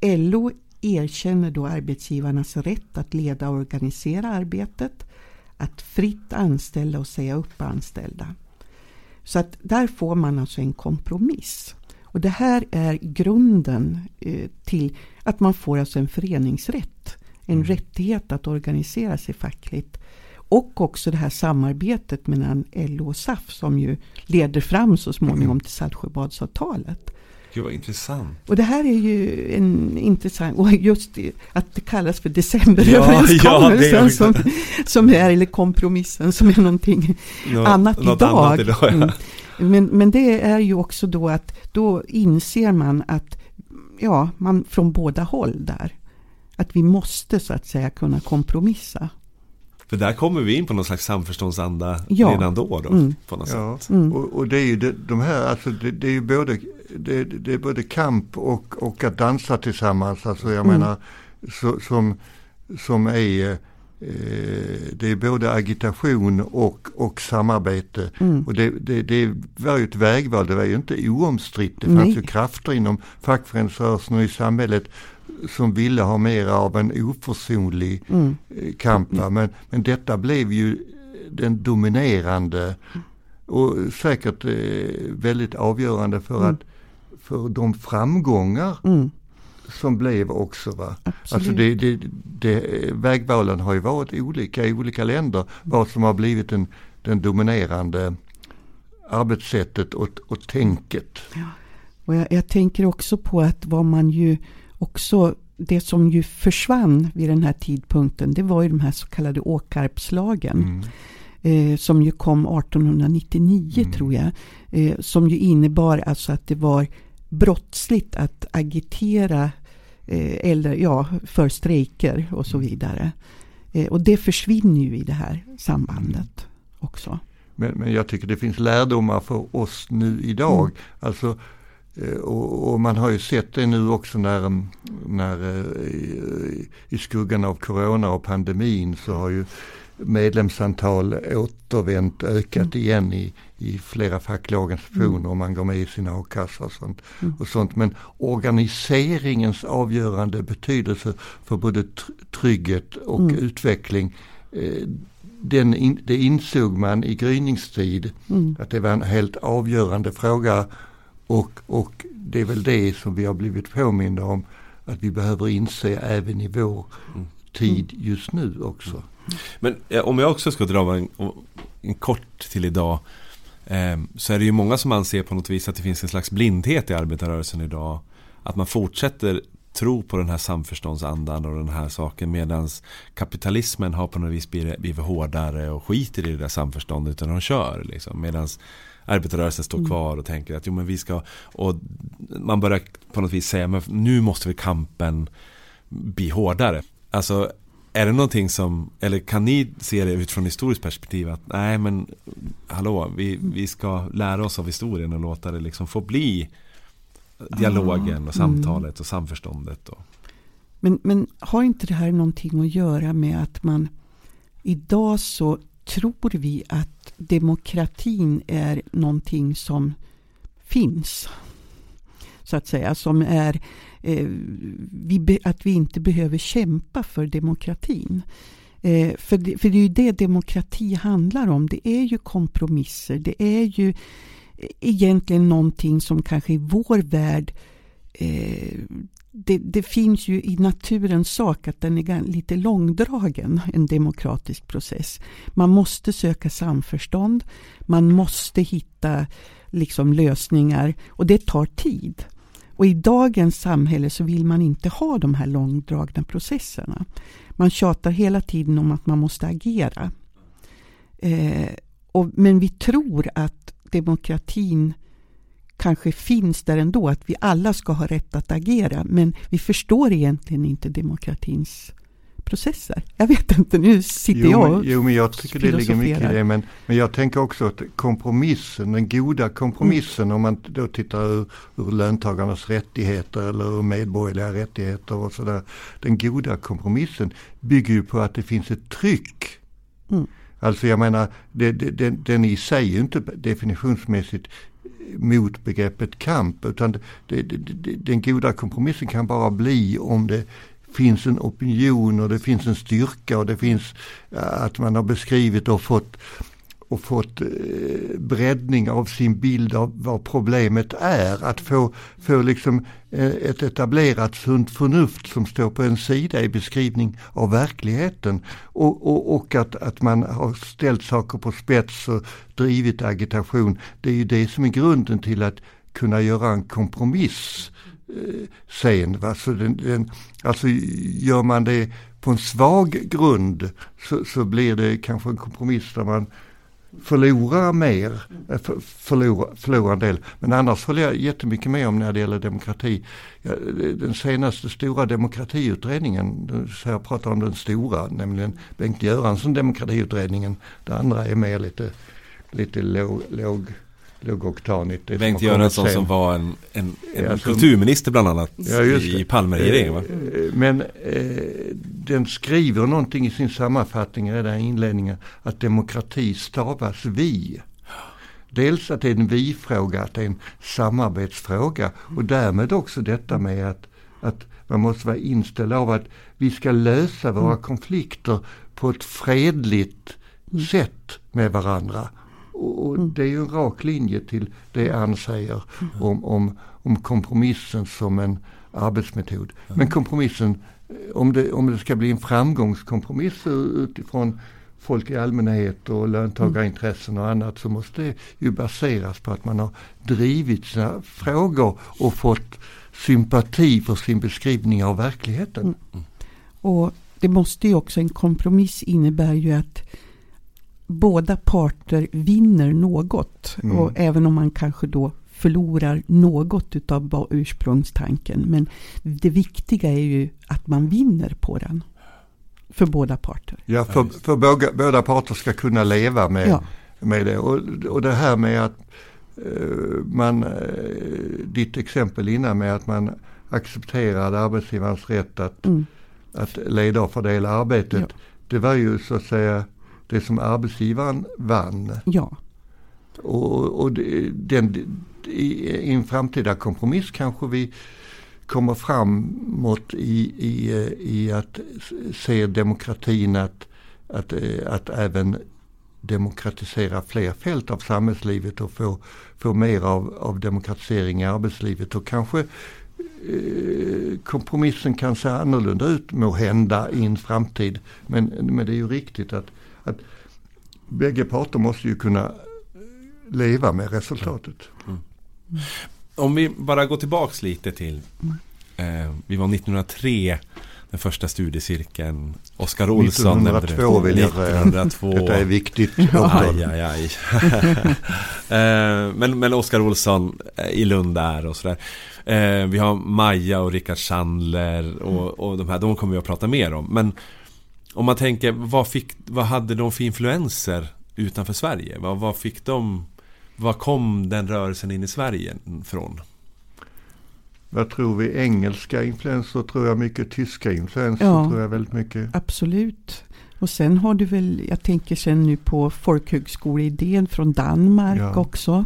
LO erkänner då arbetsgivarnas rätt att leda och organisera arbetet, att fritt anställa och säga upp anställda. Så att där får man alltså en kompromiss. Och det här är grunden eh, till att man får alltså en föreningsrätt. En mm. rättighet att organisera sig fackligt. Och också det här samarbetet mellan LO och SAF som ju leder fram så småningom till Saltsjöbadsavtalet. Gud vad intressant. Och det här är ju en intressant, och just att det kallas för decemberöverenskommelsen ja, ja, som, som är, eller kompromissen som är någonting Nå, annat, idag. annat idag. Ja. Mm. Men, men det är ju också då att då inser man att ja, man från båda håll där. Att vi måste så att säga kunna kompromissa. För där kommer vi in på någon slags samförståndsanda ja. redan då. då mm. på något ja. sätt. Mm. Och, och, det är ju de, de här, alltså det, det är ju både, det, det, är både kamp och, och att dansa tillsammans. Alltså jag mm. menar, så, som, som är eh, det är både agitation och, och samarbete. Mm. Och det, det, det var ju ett vägval, det var ju inte oomstritt. Det fanns Nej. ju krafter inom fackföreningsrörelsen och i samhället som ville ha mer av en oförsonlig mm. Eh, kamp. Mm. Men, men detta blev ju den dominerande och säkert eh, väldigt avgörande för, mm. att, för de framgångar mm. som blev också. Va? Alltså det, det, det, vägvalen har ju varit olika i olika länder vad som har blivit den, den dominerande arbetssättet och, och tänket. Ja. Och jag, jag tänker också på att vad man ju också det som ju försvann vid den här tidpunkten det var ju de här så kallade Åkarpslagen. Mm. Eh, som ju kom 1899 mm. tror jag. Eh, som ju innebar alltså att det var brottsligt att agitera eh, eller, ja, för strejker och så mm. vidare. Eh, och det försvinner ju i det här sambandet mm. också. Men, men jag tycker det finns lärdomar för oss nu idag. Mm. Alltså och, och, man har ju sett det nu också när, när eh, i, i skuggan av corona och pandemin så har ju medlemsantal återvänt, ökat mm. igen i, i flera fackliga organisationer mm. man går med i sina a-kassor och sånt, mm. och sånt. Men organiseringens avgörande betydelse för både trygghet och mm. utveckling eh, den in, det insåg man i gryningstid mm. att det var en helt avgörande fråga och, och det är väl det som vi har blivit påminda om att vi behöver inse även i vår mm. tid just nu också. Men om jag också ska dra en, en kort till idag eh, så är det ju många som anser på något vis att det finns en slags blindhet i arbetarrörelsen idag. Att man fortsätter tro på den här samförståndsandan och den här saken medan kapitalismen har på något vis blivit, blivit hårdare och skiter i det där samförståndet utan de kör. Liksom. Medan arbetarrörelsen står mm. kvar och tänker att jo men vi ska och man börjar på något vis säga men nu måste vi kampen bli hårdare. Alltså är det någonting som, eller kan ni se det utifrån historiskt perspektiv att nej men hallå, vi, vi ska lära oss av historien och låta det liksom få bli dialogen och samtalet och samförståndet. Och. Men, men har inte det här någonting att göra med att man idag så tror vi att demokratin är någonting som finns. Så att säga, som är eh, vi be, att vi inte behöver kämpa för demokratin. Eh, för, det, för det är ju det demokrati handlar om. Det är ju kompromisser. Det är ju eh, egentligen någonting som kanske i vår värld eh, det, det, finns ju i naturens sak att den är lite långdragen, en demokratisk process. Man måste söka samförstånd, man måste hitta liksom lösningar och det tar tid. Och i dagens samhälle så vill man inte ha de här långdragna processerna. Man tjatar hela tiden om att man måste agera. Eh, och, men vi tror att demokratin kanske finns där ändå, att vi alla ska ha rätt att agera. Men vi förstår egentligen inte demokratins processer. Jag vet inte, nu sitter jo, jag och Jo, men jag tycker det ligger mycket i det. Men, men jag tänker också att kompromissen, den goda kompromissen, mm. om man då tittar ur, ur löntagarnas rättigheter eller ur medborgerliga rättigheter och sådär. Den goda kompromissen bygger ju på att det finns ett tryck. Mm. Alltså jag menar, det, det, den, den i sig är inte definitionsmässigt mot begreppet kamp utan det, det, den goda kompromissen kan bara bli om det finns en opinion och det finns en styrka och det finns eh, att man har beskrivit och fått och fått eh, breddning av sin bild av vad problemet är. Att få, få liksom eh, ett etablerat sunt förnuft som står på en sida i beskrivning av verkligheten. Och, och, och att, att man har ställt saker på spets och drivit agitation. Det är ju det som är grunden till att kunna göra en kompromiss eh, sen. Va? Så den, den, alltså gör man det på en svag grund så, så blir det kanske en kompromiss där man förlorar mer, eh, förlorar, förlorar en del. Men annars håller jag jättemycket med om när det gäller demokrati. Den senaste stora demokratiutredningen, så jag pratar om den stora, nämligen Bengt Göransson demokratiutredningen. Det andra är mer lite, lite låg, låg lågoktanigt. Bengt Göransson som var en, en, en ja, kulturminister bland annat ja, i Palmeregeringen? Eh, men eh, den skriver någonting i sin sammanfattning redan i inledningen att demokrati stavas vi. Dels att det är en vi-fråga, att det är en samarbetsfråga och därmed också detta med att, att man måste vara inställd av att vi ska lösa våra konflikter på ett fredligt mm. sätt med varandra. Och mm. det är ju en rak linje till det Ann säger mm. om, om, om kompromissen som en arbetsmetod. Men kompromissen, om det, om det ska bli en framgångskompromiss utifrån folk i allmänhet och löntagarintressen och annat så måste det ju baseras på att man har drivit sina frågor och fått sympati för sin beskrivning av verkligheten. Mm. Och det måste ju också, en kompromiss innebär ju att båda parter vinner något. Mm. Och även om man kanske då förlorar något utav ursprungstanken. Men det viktiga är ju att man vinner på den. För båda parter. Ja, för, för båda, båda parter ska kunna leva med, ja. med det. Och, och det här med att uh, man, uh, ditt exempel innan med att man accepterade arbetsgivarens rätt att, mm. att leda och fördela arbetet. Ja. Det var ju så att säga det som arbetsgivaren vann. Ja. Och, och den, i, i en framtida kompromiss kanske vi kommer framåt i, i, i att se demokratin att, att, att även demokratisera fler fält av samhällslivet och få, få mer av, av demokratisering i arbetslivet och kanske eh, kompromissen kan se annorlunda ut må hända i en framtid. Men, men det är ju riktigt att att bägge parter måste ju kunna leva med resultatet. Mm. Om vi bara går tillbaks lite till eh, Vi var 1903 Den första studiecirkeln Oskar Olsson 1902 vill jag säga 1902 Detta är viktigt Aj, aj, aj. <laughs> eh, Men, men Oskar Olsson eh, i Lund där och sådär eh, Vi har Maja och Rickard Sandler och, och de här De kommer vi att prata mer om Men om man tänker, vad, fick, vad hade de för influenser utanför Sverige? Vad, vad fick de... Var kom den rörelsen in i Sverige från? Vad tror vi? Engelska influenser tror jag mycket. Tyska influenser ja, tror jag väldigt mycket. Absolut. Och sen har du väl, jag tänker sen nu på folkhögskoleidén från Danmark ja. också.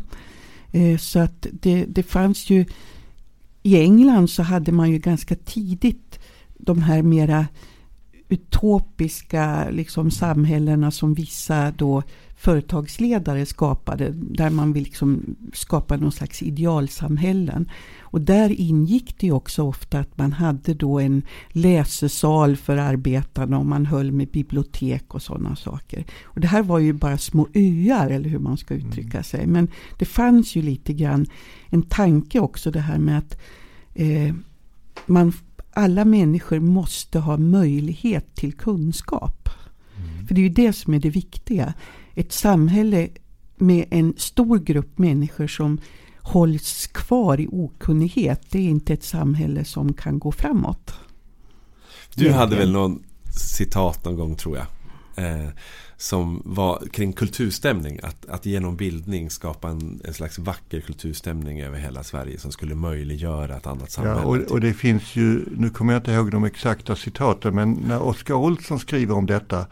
Eh, så att det, det fanns ju, i England så hade man ju ganska tidigt de här mera utopiska liksom, samhällena som vissa då företagsledare skapade, där man vill liksom skapa någon slags idealsamhällen. Och där ingick det också ofta att man hade då en läsesal för arbetarna och man höll med bibliotek och sådana saker. Och det här var ju bara små öar, eller hur man ska uttrycka mm. sig. Men det fanns ju lite grann en tanke också det här med att eh, man, alla människor måste ha möjlighet till kunskap. Mm. För det är ju det som är det viktiga ett samhälle med en stor grupp människor som hålls kvar i okunnighet. Det är inte ett samhälle som kan gå framåt. Du hade väl någon citat någon gång tror jag. Eh, som var kring kulturstämning. Att, att genom bildning skapa en, en slags vacker kulturstämning över hela Sverige. Som skulle möjliggöra ett annat samhälle. Ja, och, och det finns ju, nu kommer jag inte ihåg de exakta citaten. Men när Oskar Olsson skriver om detta.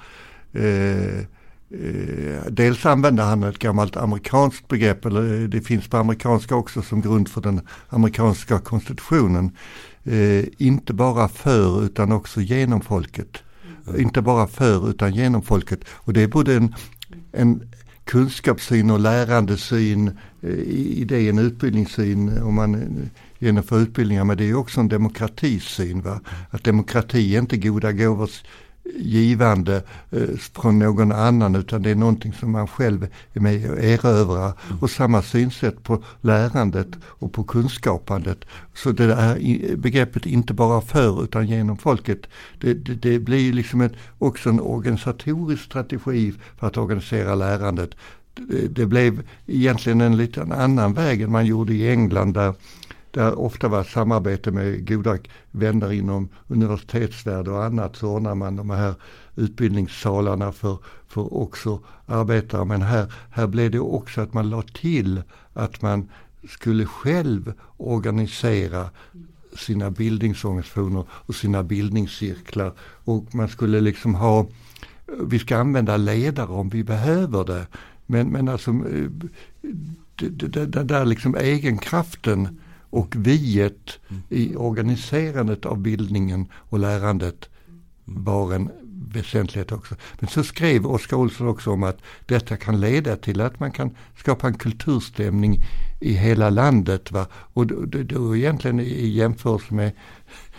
Eh, Eh, dels använder han ett gammalt amerikanskt begrepp, eller det finns på amerikanska också som grund för den amerikanska konstitutionen. Eh, inte bara för utan också genom folket. Mm. Inte bara för utan genom folket. Och det är både en, en kunskapssyn och lärandesyn eh, i det, en utbildningssyn om man genomför utbildningar. Men det är också en demokratisyn. Va? Att demokrati är inte goda gåvors givande eh, från någon annan utan det är någonting som man själv är med och erövrar. Mm. Och samma synsätt på lärandet och på kunskapandet. Så det är begreppet inte bara för utan genom folket. Det, det, det blir liksom ett, också en organisatorisk strategi för att organisera lärandet. Det, det blev egentligen en liten annan väg än man gjorde i England där där ofta var samarbete med goda vänner inom universitetsvärld och annat så ordnar man de här utbildningssalarna för, för också arbetare. Men här, här blev det också att man la till att man skulle själv organisera sina bildningsorganisationer och sina bildningscirklar. Och man skulle liksom ha, vi ska använda ledare om vi behöver det. Men, men alltså eh, den där liksom egenkraften och viet i organiserandet av bildningen och lärandet var en väsentlighet också. Men så skrev Oskar Olsson också om att detta kan leda till att man kan skapa en kulturstämning i hela landet. Va? Och då, då, då egentligen i jämförelse med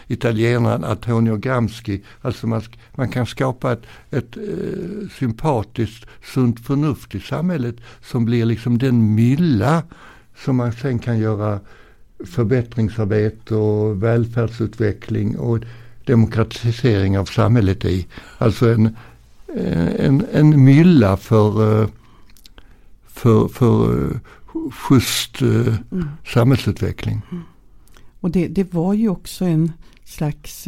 italienaren Antonio Gramsci. Alltså man, man kan skapa ett, ett eh, sympatiskt, sunt förnuft i samhället som blir liksom den mylla som man sen kan göra förbättringsarbete och välfärdsutveckling och demokratisering av samhället i. Alltså en, en, en mylla för, eh, för, för eh, schysst eh, mm. samhällsutveckling. Mm. Och det, det var ju också en slags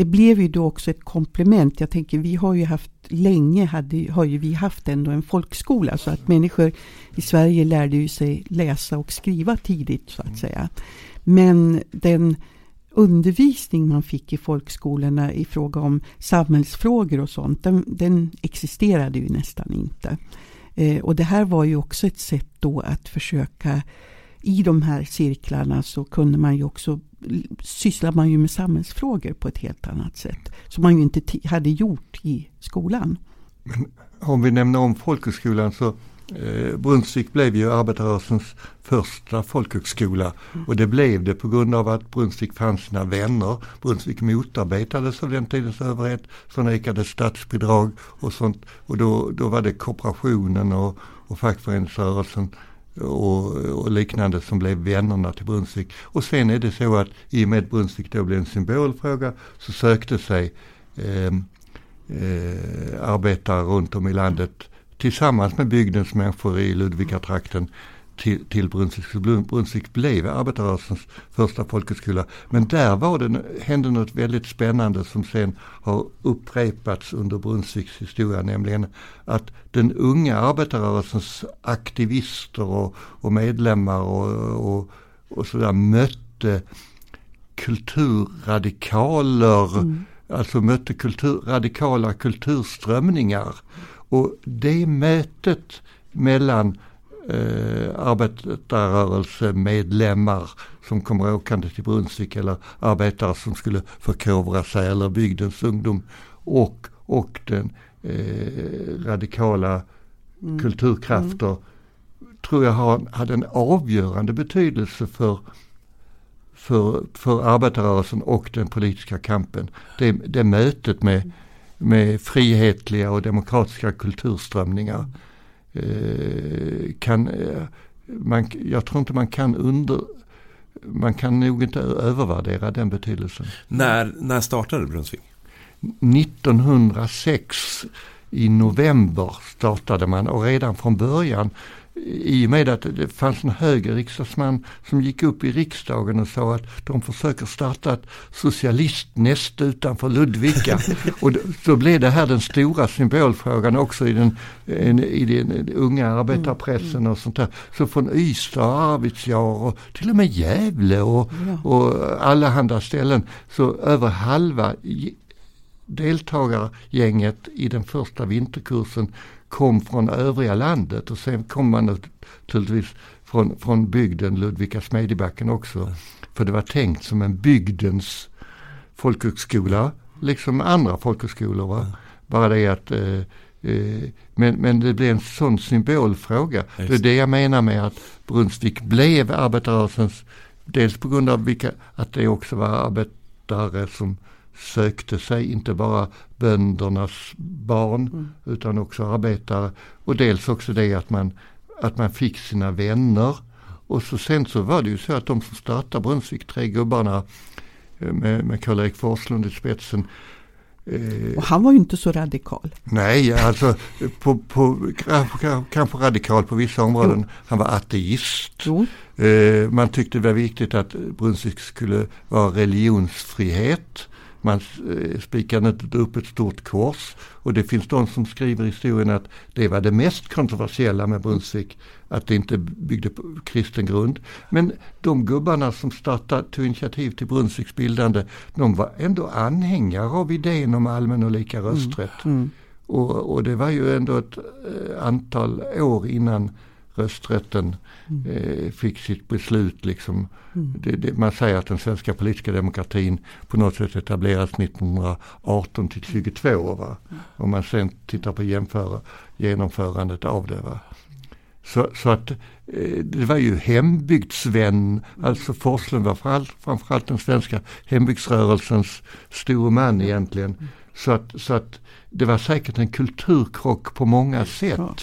det blev ju då också ett komplement. Jag tänker vi har ju haft länge hade, har ju vi haft ändå en folkskola så att människor i Sverige lärde ju sig läsa och skriva tidigt så att säga. Men den undervisning man fick i folkskolorna i fråga om samhällsfrågor och sånt, den, den existerade ju nästan inte. Eh, och det här var ju också ett sätt då att försöka i de här cirklarna så kunde man ju också sysslar man ju med samhällsfrågor på ett helt annat sätt. Som man ju inte hade gjort i skolan. Men om vi nämner om folkhögskolan så eh, Brunnsvik blev ju arbetarrörelsens första folkhögskola. Mm. Och det blev det på grund av att Brunnsvik fann sina vänner. Brunnsvik motarbetades av den tidens överhet. Förnekade statsbidrag och sånt. Och då, då var det kooperationen och, och fackföreningsrörelsen och, och, liknande som blev vännerna till Brunnsvik. Och sen är det så att i och med att Brunnsvik då blev en symbolfråga så sökte sig eh, eh, arbetare runt om i landet tillsammans med bygdens människor i Ludvika-trakten till, till Brunnsvik. Brunnsvik blev arbetarrörelsens första folkhögskola. Men där var det, hände något väldigt spännande som sen har upprepats under Brunnsviks historia. Nämligen att den unga arbetarrörelsens aktivister och, och medlemmar och, och, och sådär mötte kulturradikaler, mm. alltså mötte kultur, radikala kulturströmningar. Och det mötet mellan eh, arbetarrörelsemedlemmar som kommer åkande till Brunnsvik eller arbetare som skulle förkovra sig eller bygdens ungdom och, och den eh, radikala mm. kulturkrafter mm. tror jag har, hade en avgörande betydelse för för, för arbetarrörelsen och den politiska kampen. Det, det mötet med, med frihetliga och demokratiska kulturströmningar kan, eh, man, jag tror inte man kan under, man kan nog inte övervärdera den betydelsen. När, när startade Brunnsvik? 1906 i november startade man och redan från början i och med att det fanns en höger riksdagsman som gick upp i riksdagen och sa att de försöker starta ett socialistnäst utanför Ludvika. <laughs> och då blev det här den stora symbolfrågan också i den, i den unga arbetarpressen och sånt där. Så från Ystad och Arvidsjaur och till och med Gävle och, och allehanda ställen så över halva deltagargänget i den första vinterkursen kom från övriga landet och sen kom man naturligtvis från, från bygden Ludvika Smedjebacken också. För det var tänkt som en bygdens folkhögskola, liksom andra folkhögskolor. Va? Bara det att eh, eh, men, men det blev en sån symbolfråga. Det är det jag menar med att Brunnsvik blev arbetarrörelsens, dels på grund av vilka, att det också var arbetare som sökte sig, inte bara böndernas barn mm. utan också arbetare. Och dels också det att man, att man fick sina vänner. Och så sen så var det ju så att de som startade Brunnsvik, tre gubbarna eh, med, med Karl-Erik Forslund i spetsen. Eh, och han var ju inte så radikal. Nej, alltså på, på, kanske radikal på vissa områden. Jo. Han var ateist. Eh, man tyckte det var viktigt att Brunnsvik skulle vara religionsfrihet. Man eh, spikade inte upp ett stort kors och det finns de som skriver i historien att det var det mest kontroversiella med Brunnsvik, att det inte byggde på kristen grund. Men de gubbarna som startade, tog initiativ till Brunnsviks bildande, de var ändå anhängare av idén om allmän och lika mm, rösträtt. Mm. Mm. Och, och, det var ju ändå ett eh, antal år innan rösträtten mm. eh, fick sitt beslut. Liksom. Mm. Det, det, man säger att den svenska politiska demokratin på något sätt etablerades 1918 till 22. Va? Mm. Om man sen tittar på jämföra, genomförandet av det. Va? Så, så att eh, det var ju hembygdsvän, alltså Forslund var framförallt, framförallt den svenska hembygdsrörelsens store man egentligen. Så att, så att det var säkert en kulturkrock på många sätt. Ja.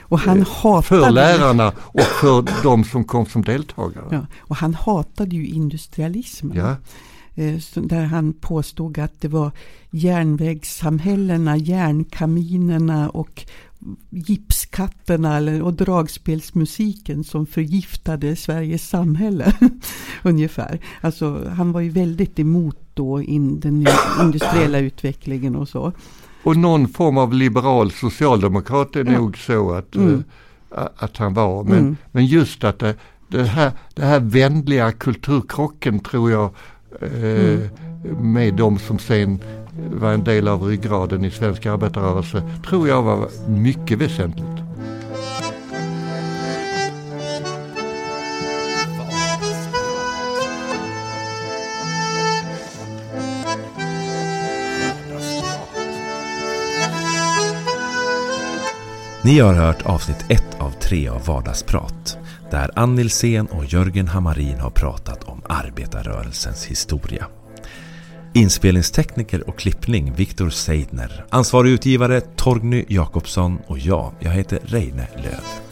Och han eh, hatade, för lärarna och för de som kom som deltagare. Ja, och han hatade ju industrialismen. Ja. Eh, där han påstod att det var järnvägssamhällena, järnkaminerna och gipskatterna och dragspelsmusiken som förgiftade Sveriges samhälle. <laughs> Ungefär. Alltså, han var ju väldigt emot då in den industriella utvecklingen och så. Och någon form av liberal socialdemokrat är ja. nog så att, mm. uh, att han var. Men, mm. men just att det, det, här, det här vänliga kulturkrocken tror jag uh, mm. med de som sen var en del av ryggraden i svensk arbetarrörelse tror jag var mycket väsentligt. Ni har hört avsnitt ett av tre av Vardagsprat där Ann Nilsén och Jörgen Hammarin har pratat om arbetarrörelsens historia. Inspelningstekniker och klippning Viktor Seidner. Ansvarig utgivare Torgny Jakobsson och jag, jag heter Reine Löv.